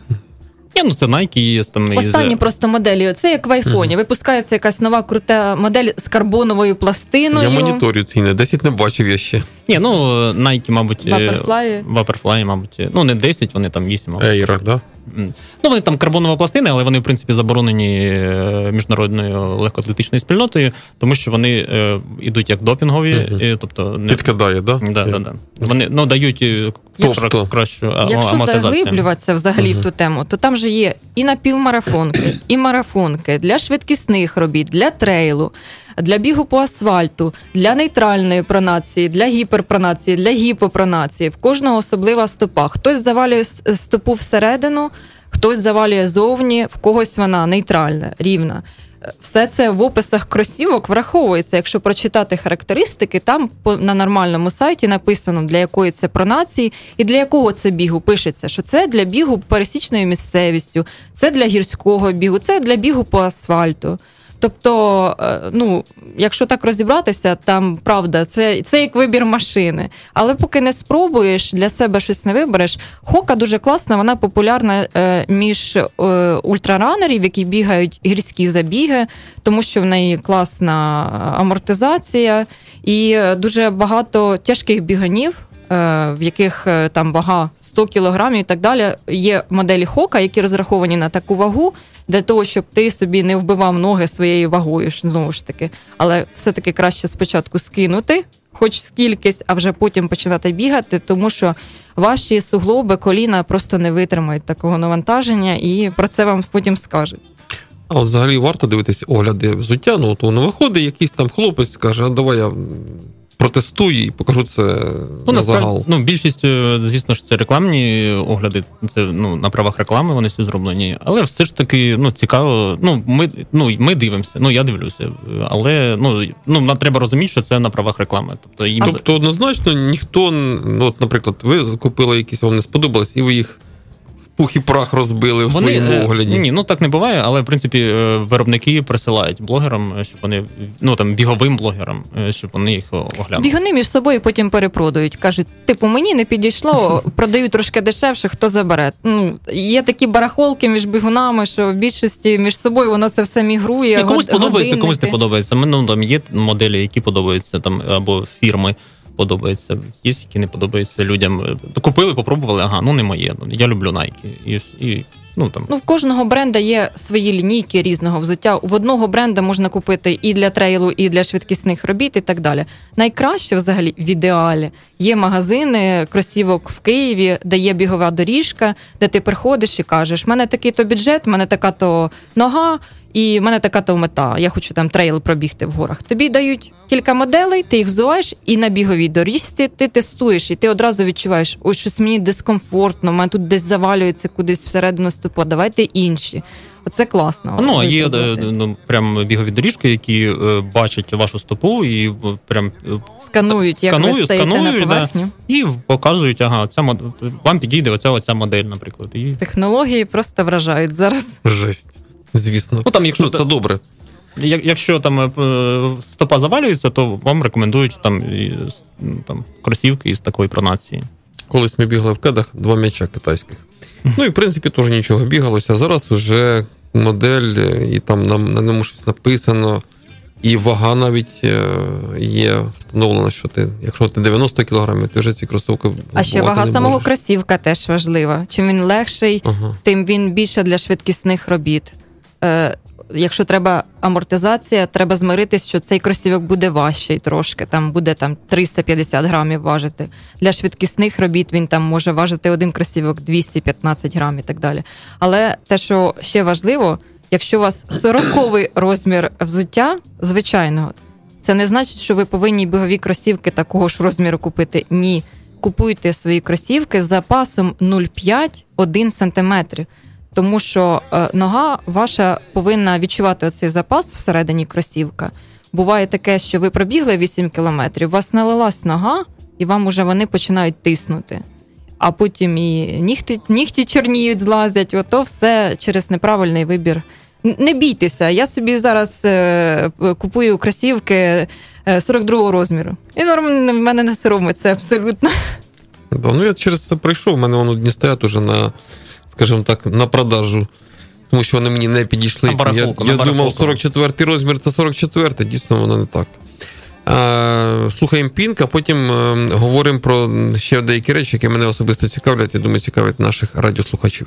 Ні, ну це Nike є там із- Останні просто моделі. Це як в айфоні. Випускається якась нова крута модель з карбоновою пластиною. Я моніторю ціни, 10 не бачив я ще. Ні, ну Nike, мабуть, е, Vaporfly. Vaporfly, мабуть, е, ну не 10, вони там 8. мабуть. Ейра, да? Ну, вони там карбонова пластина, але вони, в принципі, заборонені е, міжнародною легкоатлетичною спільнотою, тому що вони е, йдуть як допінгові, Мгм. е, тобто не Підкидає, да? да, да, да. Вони ну, дають е, Тобто? кра- кращу Якщо заглиблюватися взагалі Мгм. в ту тему, то там же є і напівмарафонки, і марафонки для швидкісних робіт, для трейлу, для бігу по асфальту, для нейтральної пронації, для гіперпронації, для гіпопронації. В кожного особлива стопа. Хтось завалює стопу всередину, хтось завалює зовні, в когось вона нейтральна, рівна. Е, Все це в описах кросівок враховується. Якщо прочитати характеристики, там на нормальному сайті написано, для якої це пронації і для якого це бігу. Пишеться, що це для бігу пересічною місцевістю, це для гірського бігу, це для бігу по асфальту. Тобто, е, ну, якщо так розібратися, там правда, це, це як вибір машини. Але поки не спробуєш, для себе щось не вибереш. Хока дуже класна, вона популярна е, між е, ультраранерів, які бігають гірські забіги, тому що в неї класна амортизація і дуже багато тяжких біганів. В яких там вага 100 кілограмів і так далі, є моделі хока, які розраховані на таку вагу, для того, щоб ти собі не вбивав ноги своєю вагою знову ж таки. Але все-таки краще спочатку скинути, хоч скількись, а вже потім починати бігати, тому що ваші суглоби, коліна просто не витримають такого навантаження, і про це вам потім скажуть. А от взагалі варто дивитися огляди взуття. Ну, от воно виходить, якийсь там хлопець каже, а давай я протестую і покажу це Ну, на загал. ну, більшість, е, звісно ж, це рекламні огляди, це ну, на правах реклами вони всі зроблені. Але все ж таки ну, цікаво. Ну, ми, ну, ми дивимося, ну я дивлюся. Але ну, ну, нам треба розуміти, що це на правах реклами. Тобто їм Тобто однозначно ніхто, ну, от, наприклад, ви купили якісь, вам не сподобалось, і ви їх пух і прах розбили в своєму е, огляді. Ні, ну так не буває, але в принципі е, виробники присилають блогерам, е, щоб вони ну там біговим блогерам, щоб вони їх оглянули. Бігуни між собою потім перепродають. Кажуть, типу, мені не підійшло, *laughs* продають трошки дешевше, хто забере. Ну, є такі барахолки між бігунами, що в більшості між собою воно це все мігрує. І комусь год- подобається, комусь не подобається. Ми, Ну, там є моделі, які подобаються, там або фірми подобаються, є, які не подобаються людям. Купили, попробували, ага, ну не моє. Я люблю Nike. І, і ну там. Ну, в кожного бренда є свої лінійки різного взуття. В одного бренда можна купити і для трейлу, і для швидкісних робіт, і так далі. Найкраще взагалі в ідеалі є магазини кросівок в Києві, де є бігова доріжка, де ти приходиш і кажеш: мене такий то бюджет, мене така то нога. І в мене така то мета. Я хочу там трейл пробігти в горах. Тобі дають кілька моделей, ти їх взуваєш, і на біговій доріжці ти тестуєш, і ти одразу відчуваєш, ось щось мені дискомфортно, мене тут десь завалюється кудись всередину стопу, давайте інші. Оце класно. Ну, а є е, ну, прям бігові доріжки, які е, бачать вашу стопу і е, прям е, сканують, як ви сканують, стоїте на сканують, да. і показують, ага, ця мод... вам підійде оця, оця модель, наприклад. І... Технології просто вражають зараз. Жесть. Звісно. Ну, там, якщо Ну, це добре. Як- Якщо там е, стопа завалюється, то вам рекомендують там, і, ну, там кросівки із такої пронації. Колись ми бігли в кедах два м'яча китайських. Ну і в принципі теж нічого бігалося. Зараз уже модель, е, і там на, на ньому щось написано, і вага навіть е, є встановлена, що ти, якщо ти 90 кілограмів, ти вже ці кросовки. А ще вага не самого можеш. кросівка теж важлива. Чим він легший, Ага. тим він більше для швидкісних робіт. Е, якщо треба амортизація, треба змиритись, що цей кросівок буде важчий трошки. Там буде там 350 грамів важити. Для швидкісних робіт він там може важити один кросівок 215 грамів і так далі. Але те, що ще важливо, якщо у вас 40 розмір взуття звичайного, це не значить, що ви повинні бігові кросівки такого ж розміру купити. Ні. Купуйте свої кросівки з запасом 0,5-1 см. Тому що е, нога ваша повинна відчувати оцей запас всередині кросівка. Буває таке, що ви пробігли 8 кілометрів, у вас налилась нога, і вам уже вони починають тиснути. А потім і нігті, нігті чорніють, злазять. Ото все через неправильний вибір. Не бійтеся, я собі зараз е, купую кросівки е, 42 розміру. І нормально в мене не соромиться абсолютно. Да, ну я через це пройшов, в мене воно одні стоять уже на скажімо так, на продажу. Тому що вони мені не підійшли. На барахолку, я на я думав, барахолку. 44 розмір це 44, дійсно воно не так. Е, Слухаємо Пінк, а потім е, говоримо про ще деякі речі, які мене особисто цікавлять, я думаю, цікавлять наших радіослухачів.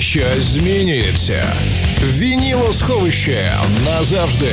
Щось змінюється. Вінілосховище назавжди.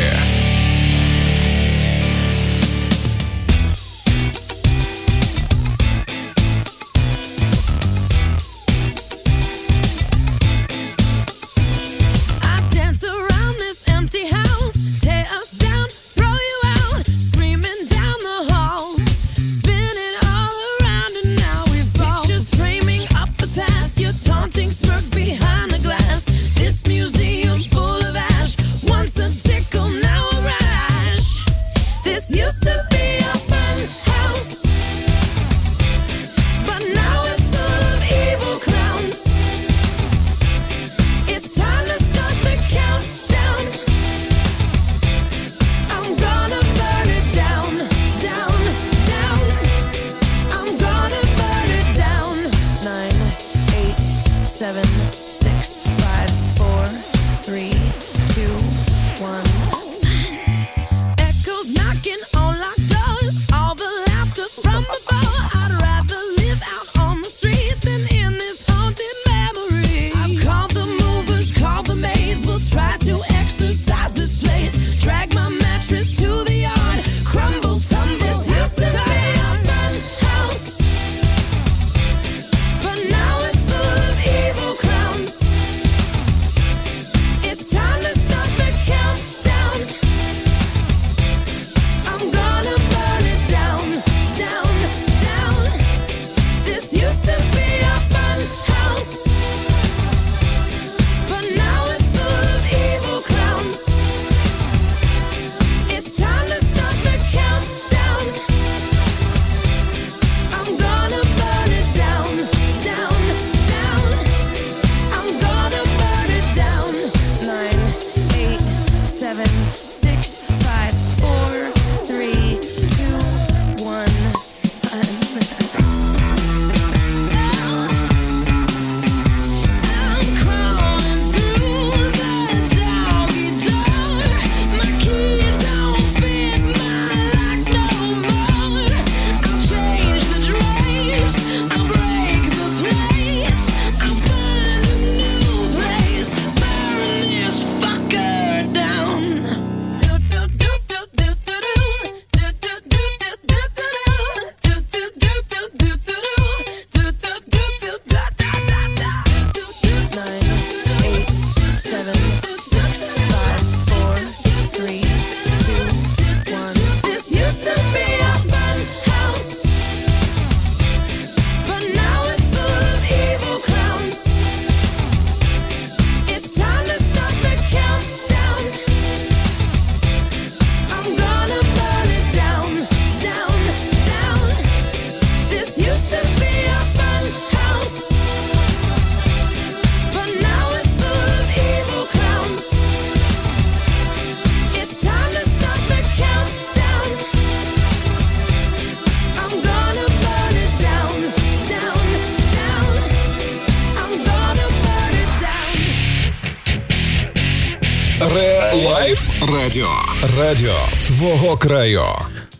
Радіо. Радіо твого краю.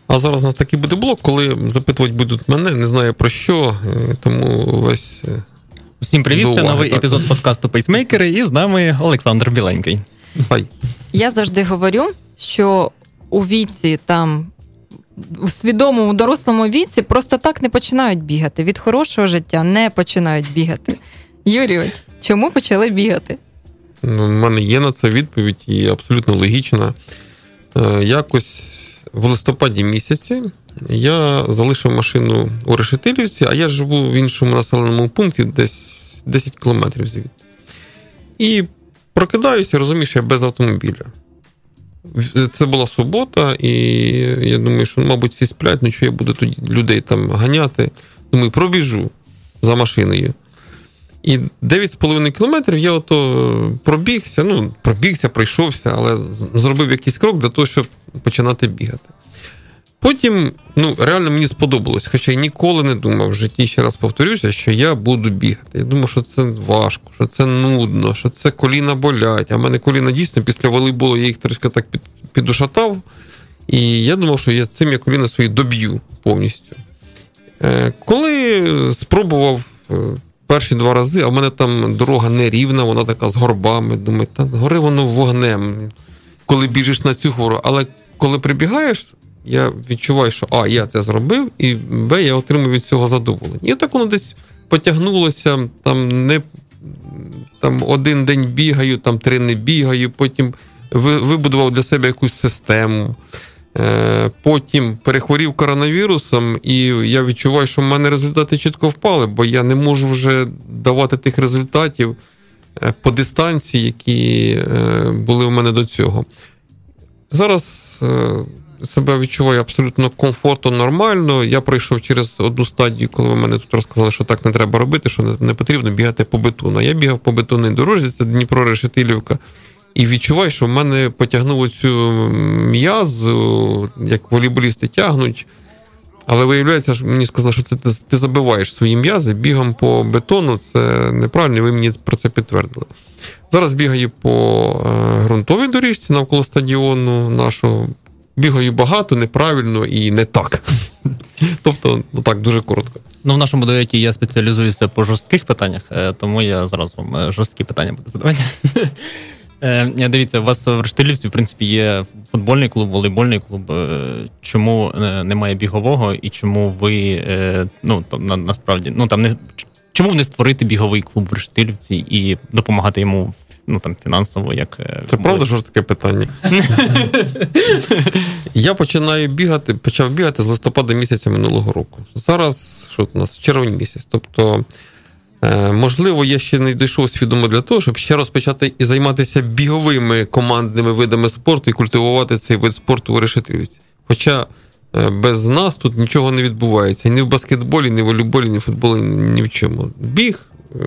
А зараз у нас такий буде блок, коли запитувати будуть мене, не знаю про що, е, тому весь. е, Всім привіт, це новий так. епізод подкасту Пейсмейкери, і з нами Олександр Біленький. Хай. Я завжди говорю, що у віці там. У свідомому дорослому віці просто так не починають бігати. Від хорошого життя не починають бігати. Юрійович, чому почали бігати? Ну, У мене є на це відповідь і абсолютно логічна. Е, Якось в листопаді місяці я залишив машину у Решетилівці, а я живу в іншому населеному пункті, десь 10 кілометрів звідти. І прокидаюся, розумію, що я без автомобіля. Це була субота, і я думаю, що, мабуть, всі сплять, ну що я буду тоді людей там ганяти. Думаю, пробіжу за машиною. І 9,5 кілометрів я ото пробігся, ну, пробігся, пройшовся, але зробив якийсь крок для того, щоб починати бігати. Потім, ну, реально мені сподобалось, хоча я ніколи не думав в житті, ще раз повторюся, що я буду бігати. Я думав, що це важко, що це нудно, що це коліна болять. А в мене коліна дійсно після волейболу я їх трішки так під, підушатав. І я думав, що я цим я коліна свої доб'ю повністю. Е, Коли спробував е, перші два рази, а в мене там дорога нерівна, вона така з горбами. Думаю, та гори воно вогнем, коли біжиш на цю гору. Але коли прибігаєш, я відчуваю, що А, я це зробив, і Б, я отримую від цього задоволення. І так воно десь потягнулося, там не там один день бігаю, там три не бігаю, потім вибудував для себе якусь систему. Е, Потім перехворів коронавірусом, і я відчуваю, що в мене результати чітко впали, бо я не можу вже давати тих результатів е, по дистанції, які е, були у мене до цього. Зараз себе відчуваю абсолютно комфортно, нормально. Я пройшов через одну стадію, коли ви мене тут розказали, що так не треба робити, що не, не потрібно бігати по бетону. Я бігав по бетонній дорожці, це Дніпро Решетилівка. І відчуваю, що в мене потягнуло цю м'язу, як волейболісти тягнуть. Але виявляється, що мені сказали, що це ти, забиваєш свої м'язи бігом по бетону. Це неправильно, і ви мені про це підтвердили. Зараз бігаю по е, ґрунтовій доріжці навколо стадіону нашого. Бігаю багато, неправильно і не так. *laughs* Тобто, ну так, дуже коротко. Ну, в нашому дуеті я спеціалізуюся по жорстких питаннях, е, тому я зараз вам е, жорсткі питання буду задавати. *laughs* Е, Дивіться, у вас в Рештилівці, в принципі, є футбольний клуб, волейбольний клуб. Е, Чому е, немає бігового і чому ви е, ну там на, насправді ну там не чому не створити біговий клуб в Рештилівці і допомагати йому ну там фінансово, як Це правда жорстке питання. Я починаю бігати, почав бігати з листопада місяця минулого року. Зараз що у нас червень місяць. Тобто, можливо, я ще не дійшов свідомо для того, щоб ще розпочати і займатися біговими командними видами спорту і культивувати цей вид спорту у Решетилівці. Хоча е, без нас тут нічого не відбувається ні в баскетболі, ні в волейболі, ні в футболі, ні в чому. Біг, е,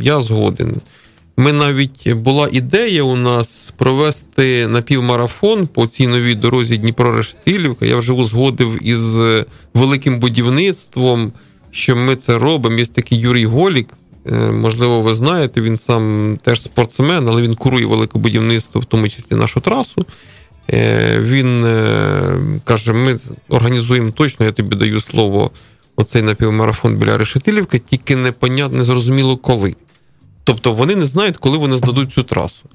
я згоден. Ми навіть була ідея у нас провести напівмарафон по цій новій дорозі Дніпро-Рештилівка. Я вже узгодив із великим будівництвом, що ми це робимо. Є такий Юрій Голік. е, Можливо, ви знаєте, він сам теж спортсмен, але він курує велике будівництво, в тому числі нашу трасу. Е, Він е, каже: ми організуємо точно, я тобі даю слово, оцей напівмарафон біля Решетилівки, тільки непонятно, незрозуміло коли. Тобто вони не знають, коли вони здадуть цю трасу.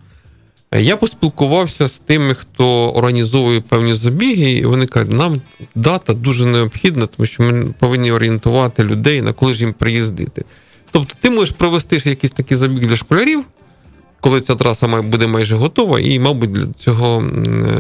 Я поспілкувався з тими, хто організовує певні забіги, і вони кажуть, нам дата дуже необхідна, тому що ми повинні орієнтувати людей, на коли ж їм приїздити. Тобто, ти можеш провести якийсь такий забіг для школярів, коли ця траса буде майже готова, і, мабуть, для цього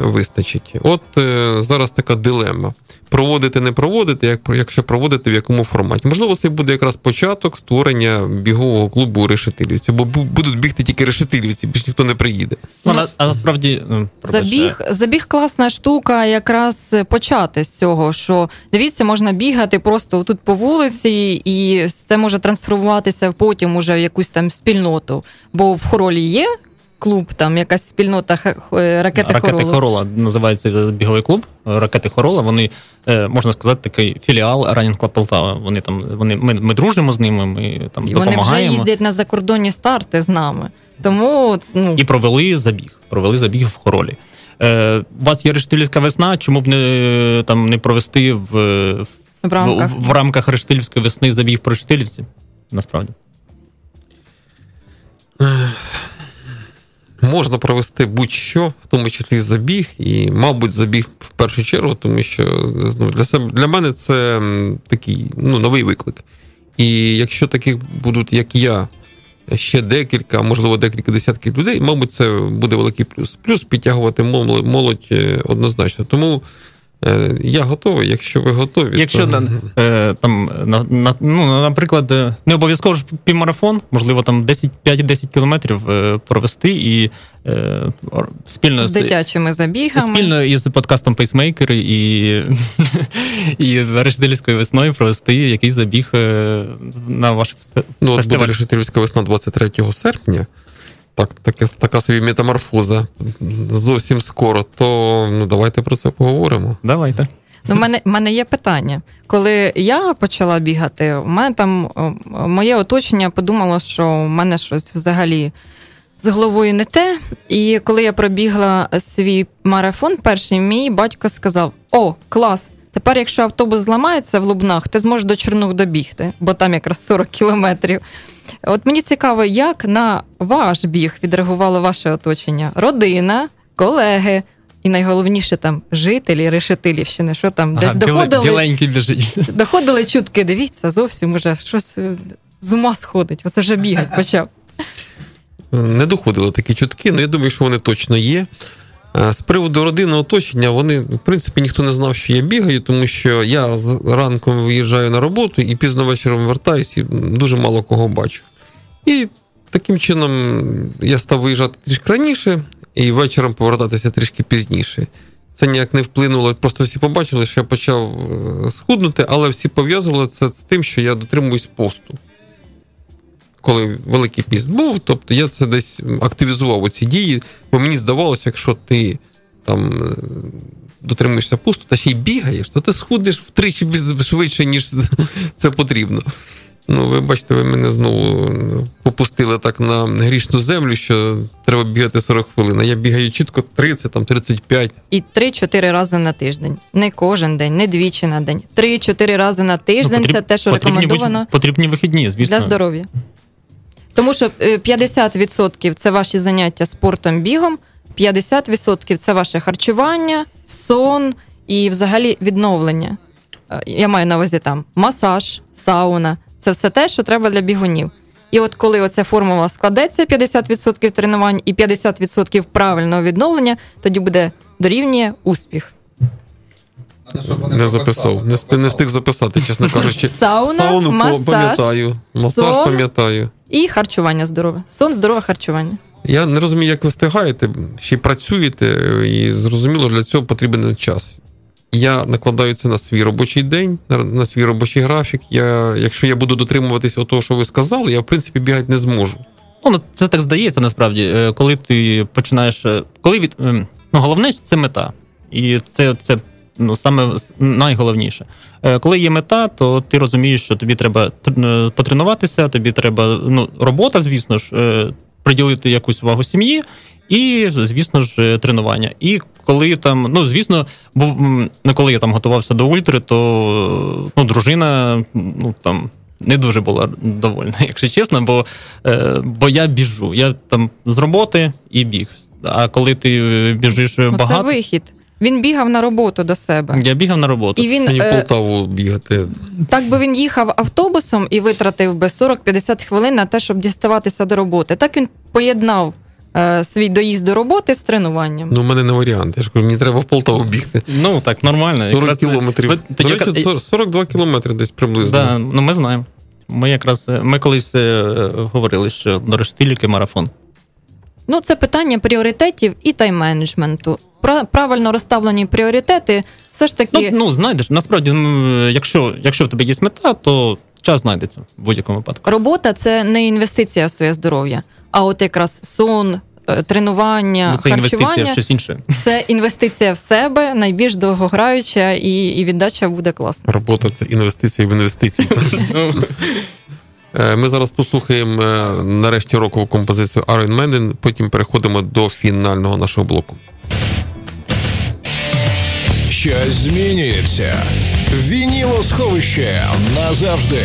вистачить. От е, зараз така дилема: проводити, не проводити, як, якщо проводити, в якому форматі. Можливо, це буде якраз початок створення бігового клубу у Решетилівці, бо будуть бігти тільки решетилівці, більш ніхто не приїде. Ну, на- а насправді ну, Забіг, забіг класна штука, якраз почати з цього, що дивіться, можна бігати просто тут по вулиці, і це може трансформуватися потім уже в якусь там спільноту. Бо в хоролі є клуб, там якась спільнота х- ракети, Ракети. Хорола називається біговий клуб. Ракети Хорола. Вони е, можна сказати, такий філіал Running Club Полтава. Вони там вони ми, ми дружимо з ними. Ми там І вони вже їздять на закордонні старти з нами. Тому ну, і провели забіг. Провели забіг в Хоролі. Е, у вас є Рештилівська весна. Чому б не там не провести в, в, в рамках. в, в рамках Рештилівської весни забіг по Рештилівці? Насправді. Можна провести будь-що, в тому числі забіг, і, мабуть, забіг в першу чергу, тому що ну, для себе для мене це такий ну, новий виклик. І якщо таких будуть, як я, ще декілька, можливо, декілька десятків людей, мабуть, це буде великий плюс. Плюс підтягувати молодь, е, однозначно. Тому я готовий, якщо ви готові. Якщо то... е, там на, на ну, наприклад, е, не обов'язково ж півмарафон, можливо, там 10 5-10 кілометрів е, провести і е, спільно з дитячими забігами. Спільно із подкастом Пейсмейкери і, *laughs* і Решделівською весною провести якийсь забіг е, на ваш фест- Ну, от буде Решетилівська весна 23 серпня. Так, таке, така собі метаморфоза зовсім скоро, то ну, давайте про це поговоримо. Давайте. Ну, в мене, в мене є питання. Коли я почала бігати, у мене там моє оточення подумало, що в мене щось взагалі з головою не те. І коли я пробігла свій марафон, перший мій батько сказав: О, клас! Тепер, якщо автобус зламається в Лубнах, ти зможеш до Чернух добігти, бо там якраз 40 кілометрів. От мені цікаво, як на ваш біг відреагувало ваше оточення? Родина, колеги, і найголовніше там жителі Решетилівщини, що там десь Ага, біле- доходили, *laughs* доходили чутки. Дивіться, зовсім уже щось е, з ума сходить. Оце вже бігать почав. Не доходили такі чутки, але я думаю, що вони точно є. Е, З приводу родинного оточення, вони, в принципі, ніхто не знав, що я бігаю, тому що я ранком виїжджаю на роботу і пізно вечором вертаюся, і дуже мало кого бачу. І таким чином я став виїжджати трішки раніше і вечором повертатися трішки пізніше. Це ніяк не вплинуло. Просто всі побачили, що я почав е, схуднути, але всі пов'язували це з тим, що я дотримуюсь посту. Коли Великий піст був, тобто я це десь активізував оці дії, бо мені здавалося, якщо ти там дотримуєшся посту та ще й бігаєш, то ти схудиш втричі швидше, ніж це потрібно. Ну, ви бачите, ви мене знову е, попустили так на грішну землю, що треба бігати 40 хвилин. А я бігаю чітко 30, там 35. І 3-4 рази на тиждень. Не кожен день, не двічі на день. 3-4 рази на тиждень Ну, потріб- це те, що потрібні рекомендовано Потрібні вихідні, звісно. для здоров'я. Тому що е, 50% це ваші заняття спортом, бігом, 50% це ваше харчування, сон і взагалі відновлення. Е, Я маю на увазі там масаж, сауна. Це все те, що треба для бігунів. І от коли оця формула складеться, 50% тренувань і 50% правильного відновлення, тоді буде дорівнює успіх. Не записав. Не, не встиг записати, чесно *laughs* кажучи. Сауна, Сауну масаж, пам'ятаю. Масаж сон. пам'ятаю. І харчування здорове. Сон, здорове харчування. Я не розумію, як ви встигаєте, ще й працюєте, і зрозуміло, для цього потрібен час. Я накладаю це на свій робочий день, на, на свій робочий графік. Я, якщо я буду дотримуватись того, що ви сказали, я в принципі бігати не зможу. Ну, ну, це так здається насправді, Е, коли ти починаєш. е, Коли від ем, ну, головне це мета. І це, це ну, саме найголовніше. Е, Коли є мета, то ти розумієш, що тобі треба е, потренуватися, тобі треба ну, робота, звісно ж, е, приділити якусь увагу сім'ї, і, звісно ж, тренування. І коли там, ну звісно, ну, коли я там готувався до ультри, то ну, дружина ну там. Не дуже була довольна, *laughs* якщо чесно, бо, бо я біжу. Я там з роботи і біг. А коли ти біжиш Ну, це багато, вихід. Він бігав на роботу до себе. я бігав на роботу. І він Мені в е, Полтаву бігати. так би він їхав автобусом і витратив би 40-50 хвилин на те, щоб діставатися до роботи. Так він поєднав е, свій доїзд до роботи з тренуванням. Ну, в мене не варіант. Я ж кажу, мені треба в Полтаву бігти. Ну так, нормально. 40 Якраз, е, кілометрів. ви тоді речі, 42 кілометри десь приблизно. Да, ну ми знаємо. Ми якраз е, ми колись говорили, що до рештиліки марафон. Ну, це питання пріоритетів і тайм-менеджменту. Пра- Правильно розставлені пріоритети все ж таки. Ну, ну знайдеш, насправді, якщо, якщо в тебе є мета, то час знайдеться в будь-якому випадку. Робота це не інвестиція в своє здоров'я, а от якраз сон, е, тренування, Ну, це інвестиція в щось інше. це інвестиція в себе, найбільш довгограюча, і, і віддача буде класна. Робота це інвестиція в інвестиції. *laughs* Е, Ми зараз послухаємо е, нарешті рокову композицію Iron Maiden, потім переходимо до фінального нашого блоку. Щось змінюється. Вінілосховище назавжди.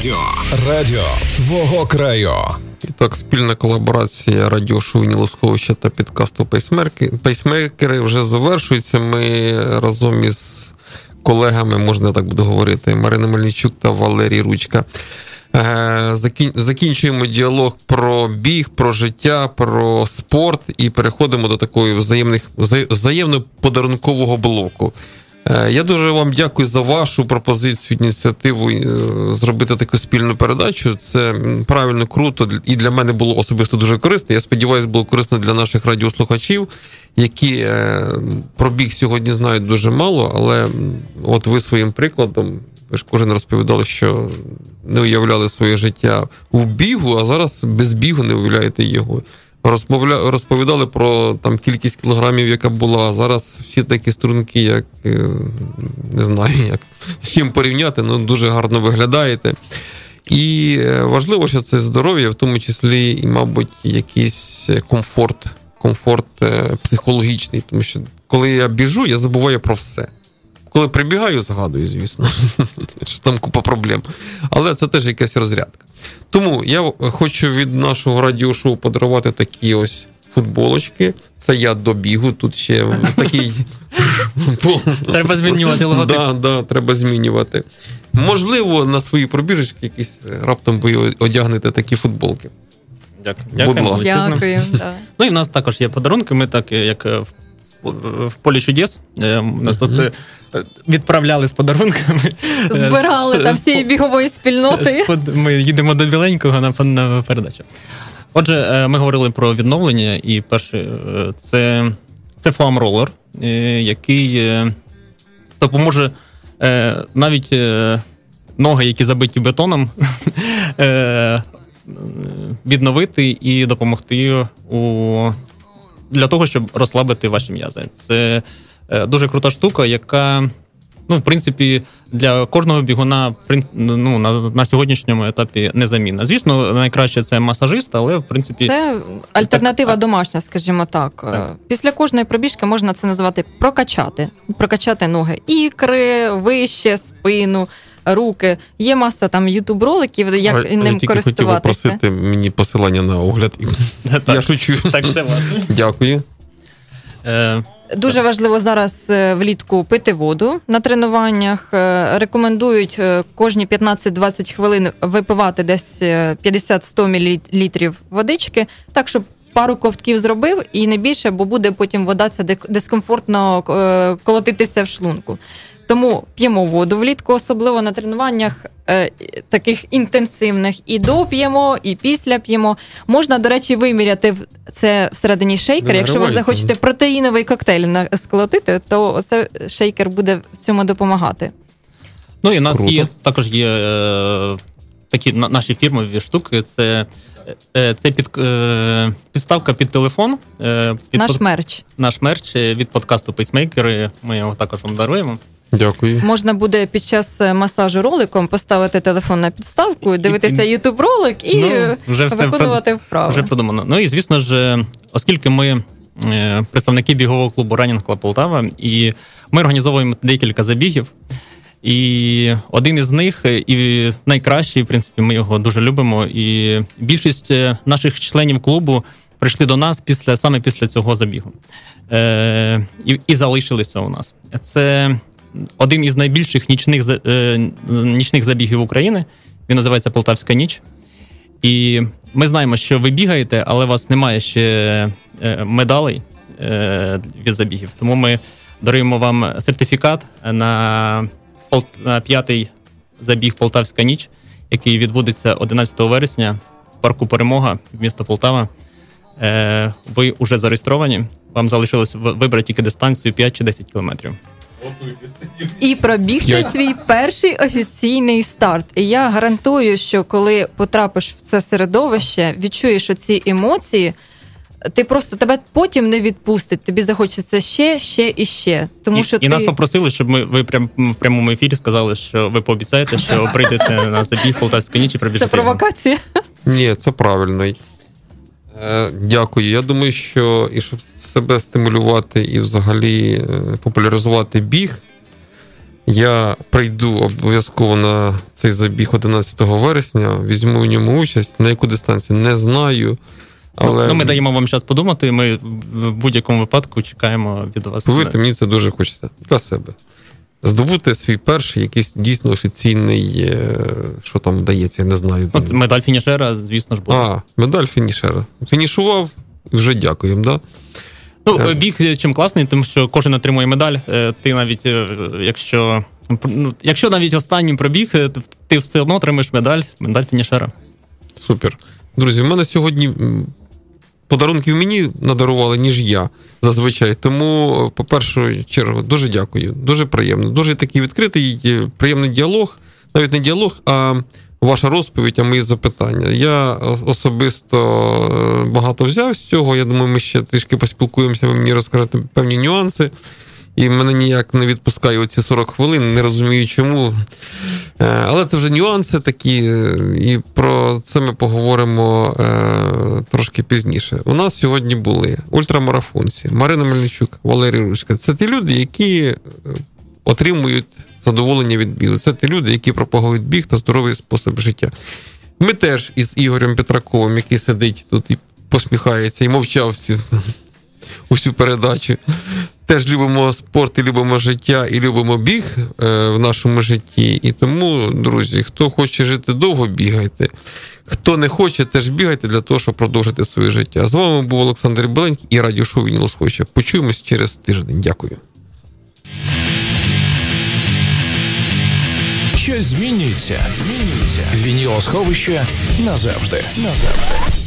Радіо. Радіо твого краю. І так, спільна колаборація радіошоу Нілосховища та підкасту. Пейсмейкери вже завершуються. Ми разом із колегами, можна так буду говорити, Марина Мельничук та Валерій Ручка. е, Закінчуємо діалог про біг, про життя, про спорт і переходимо до такої взаємних взаємно подарункового блоку. Е, Я дуже вам дякую за вашу пропозицію, ініціативу е, зробити таку спільну передачу. Це правильно круто і для мене було особисто дуже корисно. Я сподіваюся, було корисно для наших радіослухачів, які е, про біг сьогодні знають дуже мало, але от ви своїм прикладом, ви ж кожен розповідали, що не уявляли своє життя в бігу, а зараз без бігу не уявляєте його. Розмовля... Розповідали про там кількість кілограмів, яка була. Зараз всі такі струнки, як е, не знаю, *laughs* як з чим порівняти, ну дуже гарно виглядаєте. І е, важливо, що це здоров'я, в тому числі, і, мабуть, якийсь е, комфорт, комфорт психологічний. Тому що коли я біжу, я забуваю про все. Коли прибігаю, згадую, звісно, що там купа проблем. Але це теж якась розрядка. Тому я хочу від нашого радіошоу подарувати такі ось футболочки. Це я до бігу. Тут ще такий. *laughs* Треба змінювати логотип. Да, да, треба змінювати. Можливо, на свої пробіжечки якісь е, раптом ви одягнете такі футболки. Дякую. Будь ласка. Дякую. да. Ну і в нас також є подарунки. Ми так, е, як е, в, полі чудес, е, нас тут е, відправляли з подарунками. *laughs* Збирали там всієї бігової спільноти. Ми їдемо до біленького на, передачу. Отже, е, ми говорили про відновлення, і перше, це, це фоам-ролер, е, який допоможе навіть ноги, які забиті бетоном, *laughs* відновити і допомогти у, для того, щоб розслабити ваші м'язи. Це е, дуже крута штука, яка ну, в принципі, для кожного бігуна ну, на, на сьогоднішньому етапі незамінна. Звісно, найкраще це масажист, але в принципі Це альтернатива Так. домашня, скажімо так. Так. Після кожної пробіжки можна це називати прокачати. Прокачати ноги. Ікри, вище, спину, руки. Є маса там ютуб роликів, як А ним я тільки хотів користуватися. попросити мені посилання на огляд. *laughs* Я шучу. так це важливо. Дякую. Е, Дуже важливо зараз е, влітку пити воду на тренуваннях. Е, Рекомендують е, кожні 15-20 хвилин випивати десь е, 50-100 мл водички, так щоб пару ковтків зробив і не більше, бо буде потім вода це дискомфортно колотитися в шлунку. Тому п'ємо воду влітку, особливо на тренуваннях е, таких інтенсивних. І до п'ємо, і після п'ємо. Можна, до речі, виміряти це всередині шейкера. Якщо ви захочете протеїновий коктейль на- сколотити, то це шейкер буде в цьому допомагати. ну і в нас Круто. є також є е, такі на, наші фірмові штуки. Це, е, це під, е, підставка під телефон. Е, під Наш под- мерч. наш мерч е, від подкасту Пейсмейкери. Ми його також вам даруємо. Дякую. Можна буде під час е, масажу роликом поставити телефон на підставку, дивитися ютуб ролик і Ну, е, вже виконувати вправи. Вже продумано. Ну і звісно ж, е, оскільки ми представники бігового клубу Running Club Полтава, і ми організовуємо декілька забігів. І один із них, і найкращий, в принципі, ми його дуже любимо. І більшість наших членів клубу прийшли до нас після саме після цього забігу. Е, і, і залишилися у нас. Це один із найбільших нічних, е, нічних забігів України. Він називається Полтавська ніч. І ми знаємо, що ви бігаєте, але у вас немає ще е, медалей е, від забігів. Тому ми даруємо вам сертифікат на, п'ятий забіг Полтавська ніч, який відбудеться 11 вересня в парку Перемога, місто Полтава. Ви вже зареєстровані. Вам залишилось вибрати тільки дистанцію 5 чи 10 кілометрів. І пробігти Я- свій перший офіційний старт. І я гарантую, що коли потрапиш в це середовище, відчуєш оці емоції. Ти просто тебе потім не відпустить. Тобі захочеться ще, ще і ще. Тому і, що і ти нас попросили, щоб ми ви прям в прямому ефірі сказали, що ви пообіцяєте, що прийдете на забіг Полтавська ніч і це пробіжите. його. провокація. Ні, це правильно. Е, Дякую. Я думаю, що і щоб себе стимулювати і взагалі е, популяризувати біг, Я прийду обов'язково на цей забіг 11 вересня, візьму в ньому участь. На яку дистанцію не знаю. Але Ну, ми даємо вам час подумати. і Ми в будь-якому випадку чекаємо від вас. повірте, мені це дуже хочеться для себе. Здобути свій перший якийсь дійсно офіційний, е, що там дається, я не знаю. От медаль фінішера, звісно ж, буде. А, медаль фінішера. Фінішував, вже дякуємо, да? Ну, Е. біг чим класний, тому що кожен отримує медаль. Е, Ти навіть, е, якщо, ну, якщо навіть останній пробіг, е, ти- все одно отримаєш медаль, медаль фінішера. Супер. Друзі, в мене сьогодні подарунків мені надарували, ніж я зазвичай. Тому, по першу чергу, дуже дякую. Дуже приємно. Дуже такий відкритий, е, приємний діалог. Навіть не діалог, а ваша розповідь, а мої запитання. Я особисто е, багато взяв з цього. Я думаю, ми ще трішки поспілкуємося, ви мені розкажете певні нюанси. І мене ніяк не відпускає оці 40 хвилин, не розумію чому. Е, Але це вже нюанси такі, е, і про це ми поговоримо е, трошки пізніше. У нас сьогодні були ультрамарафонці, Марина Мельничук, Валерій Ручка. Це ті люди, які отримують задоволення від бігу. Це ті люди, які пропагують біг та здоровий спосіб життя. Ми теж із Ігорем Петраковим, який сидить тут і посміхається, і мовчав всю, *laughs* усю передачу. Теж любимо спорт, і любимо життя, і любимо біг е, в нашому житті. І тому, друзі, хто хоче жити довго, бігайте. Хто не хоче, теж бігайте для того, щоб продовжити своє життя. З вами був Олександр Беленький і радіошоу Вініл Схоче. Почуємось через тиждень. Дякую. Щось змінюється. Змінюється. Вінілосховище назавжди. Назавжди.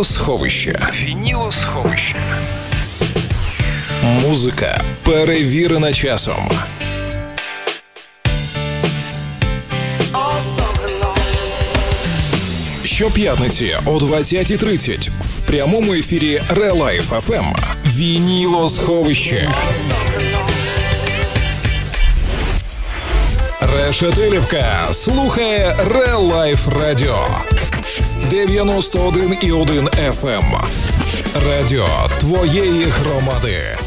Вінілосховище. Вінілосховище. Музика перевірена часом. Щоп'ятниці о 20.30 в прямому ефірі ReLife FM. Вінілосховище. Решетилівка слухає ReLife Радіо. 91,1 FM. Радіо твоєї громади.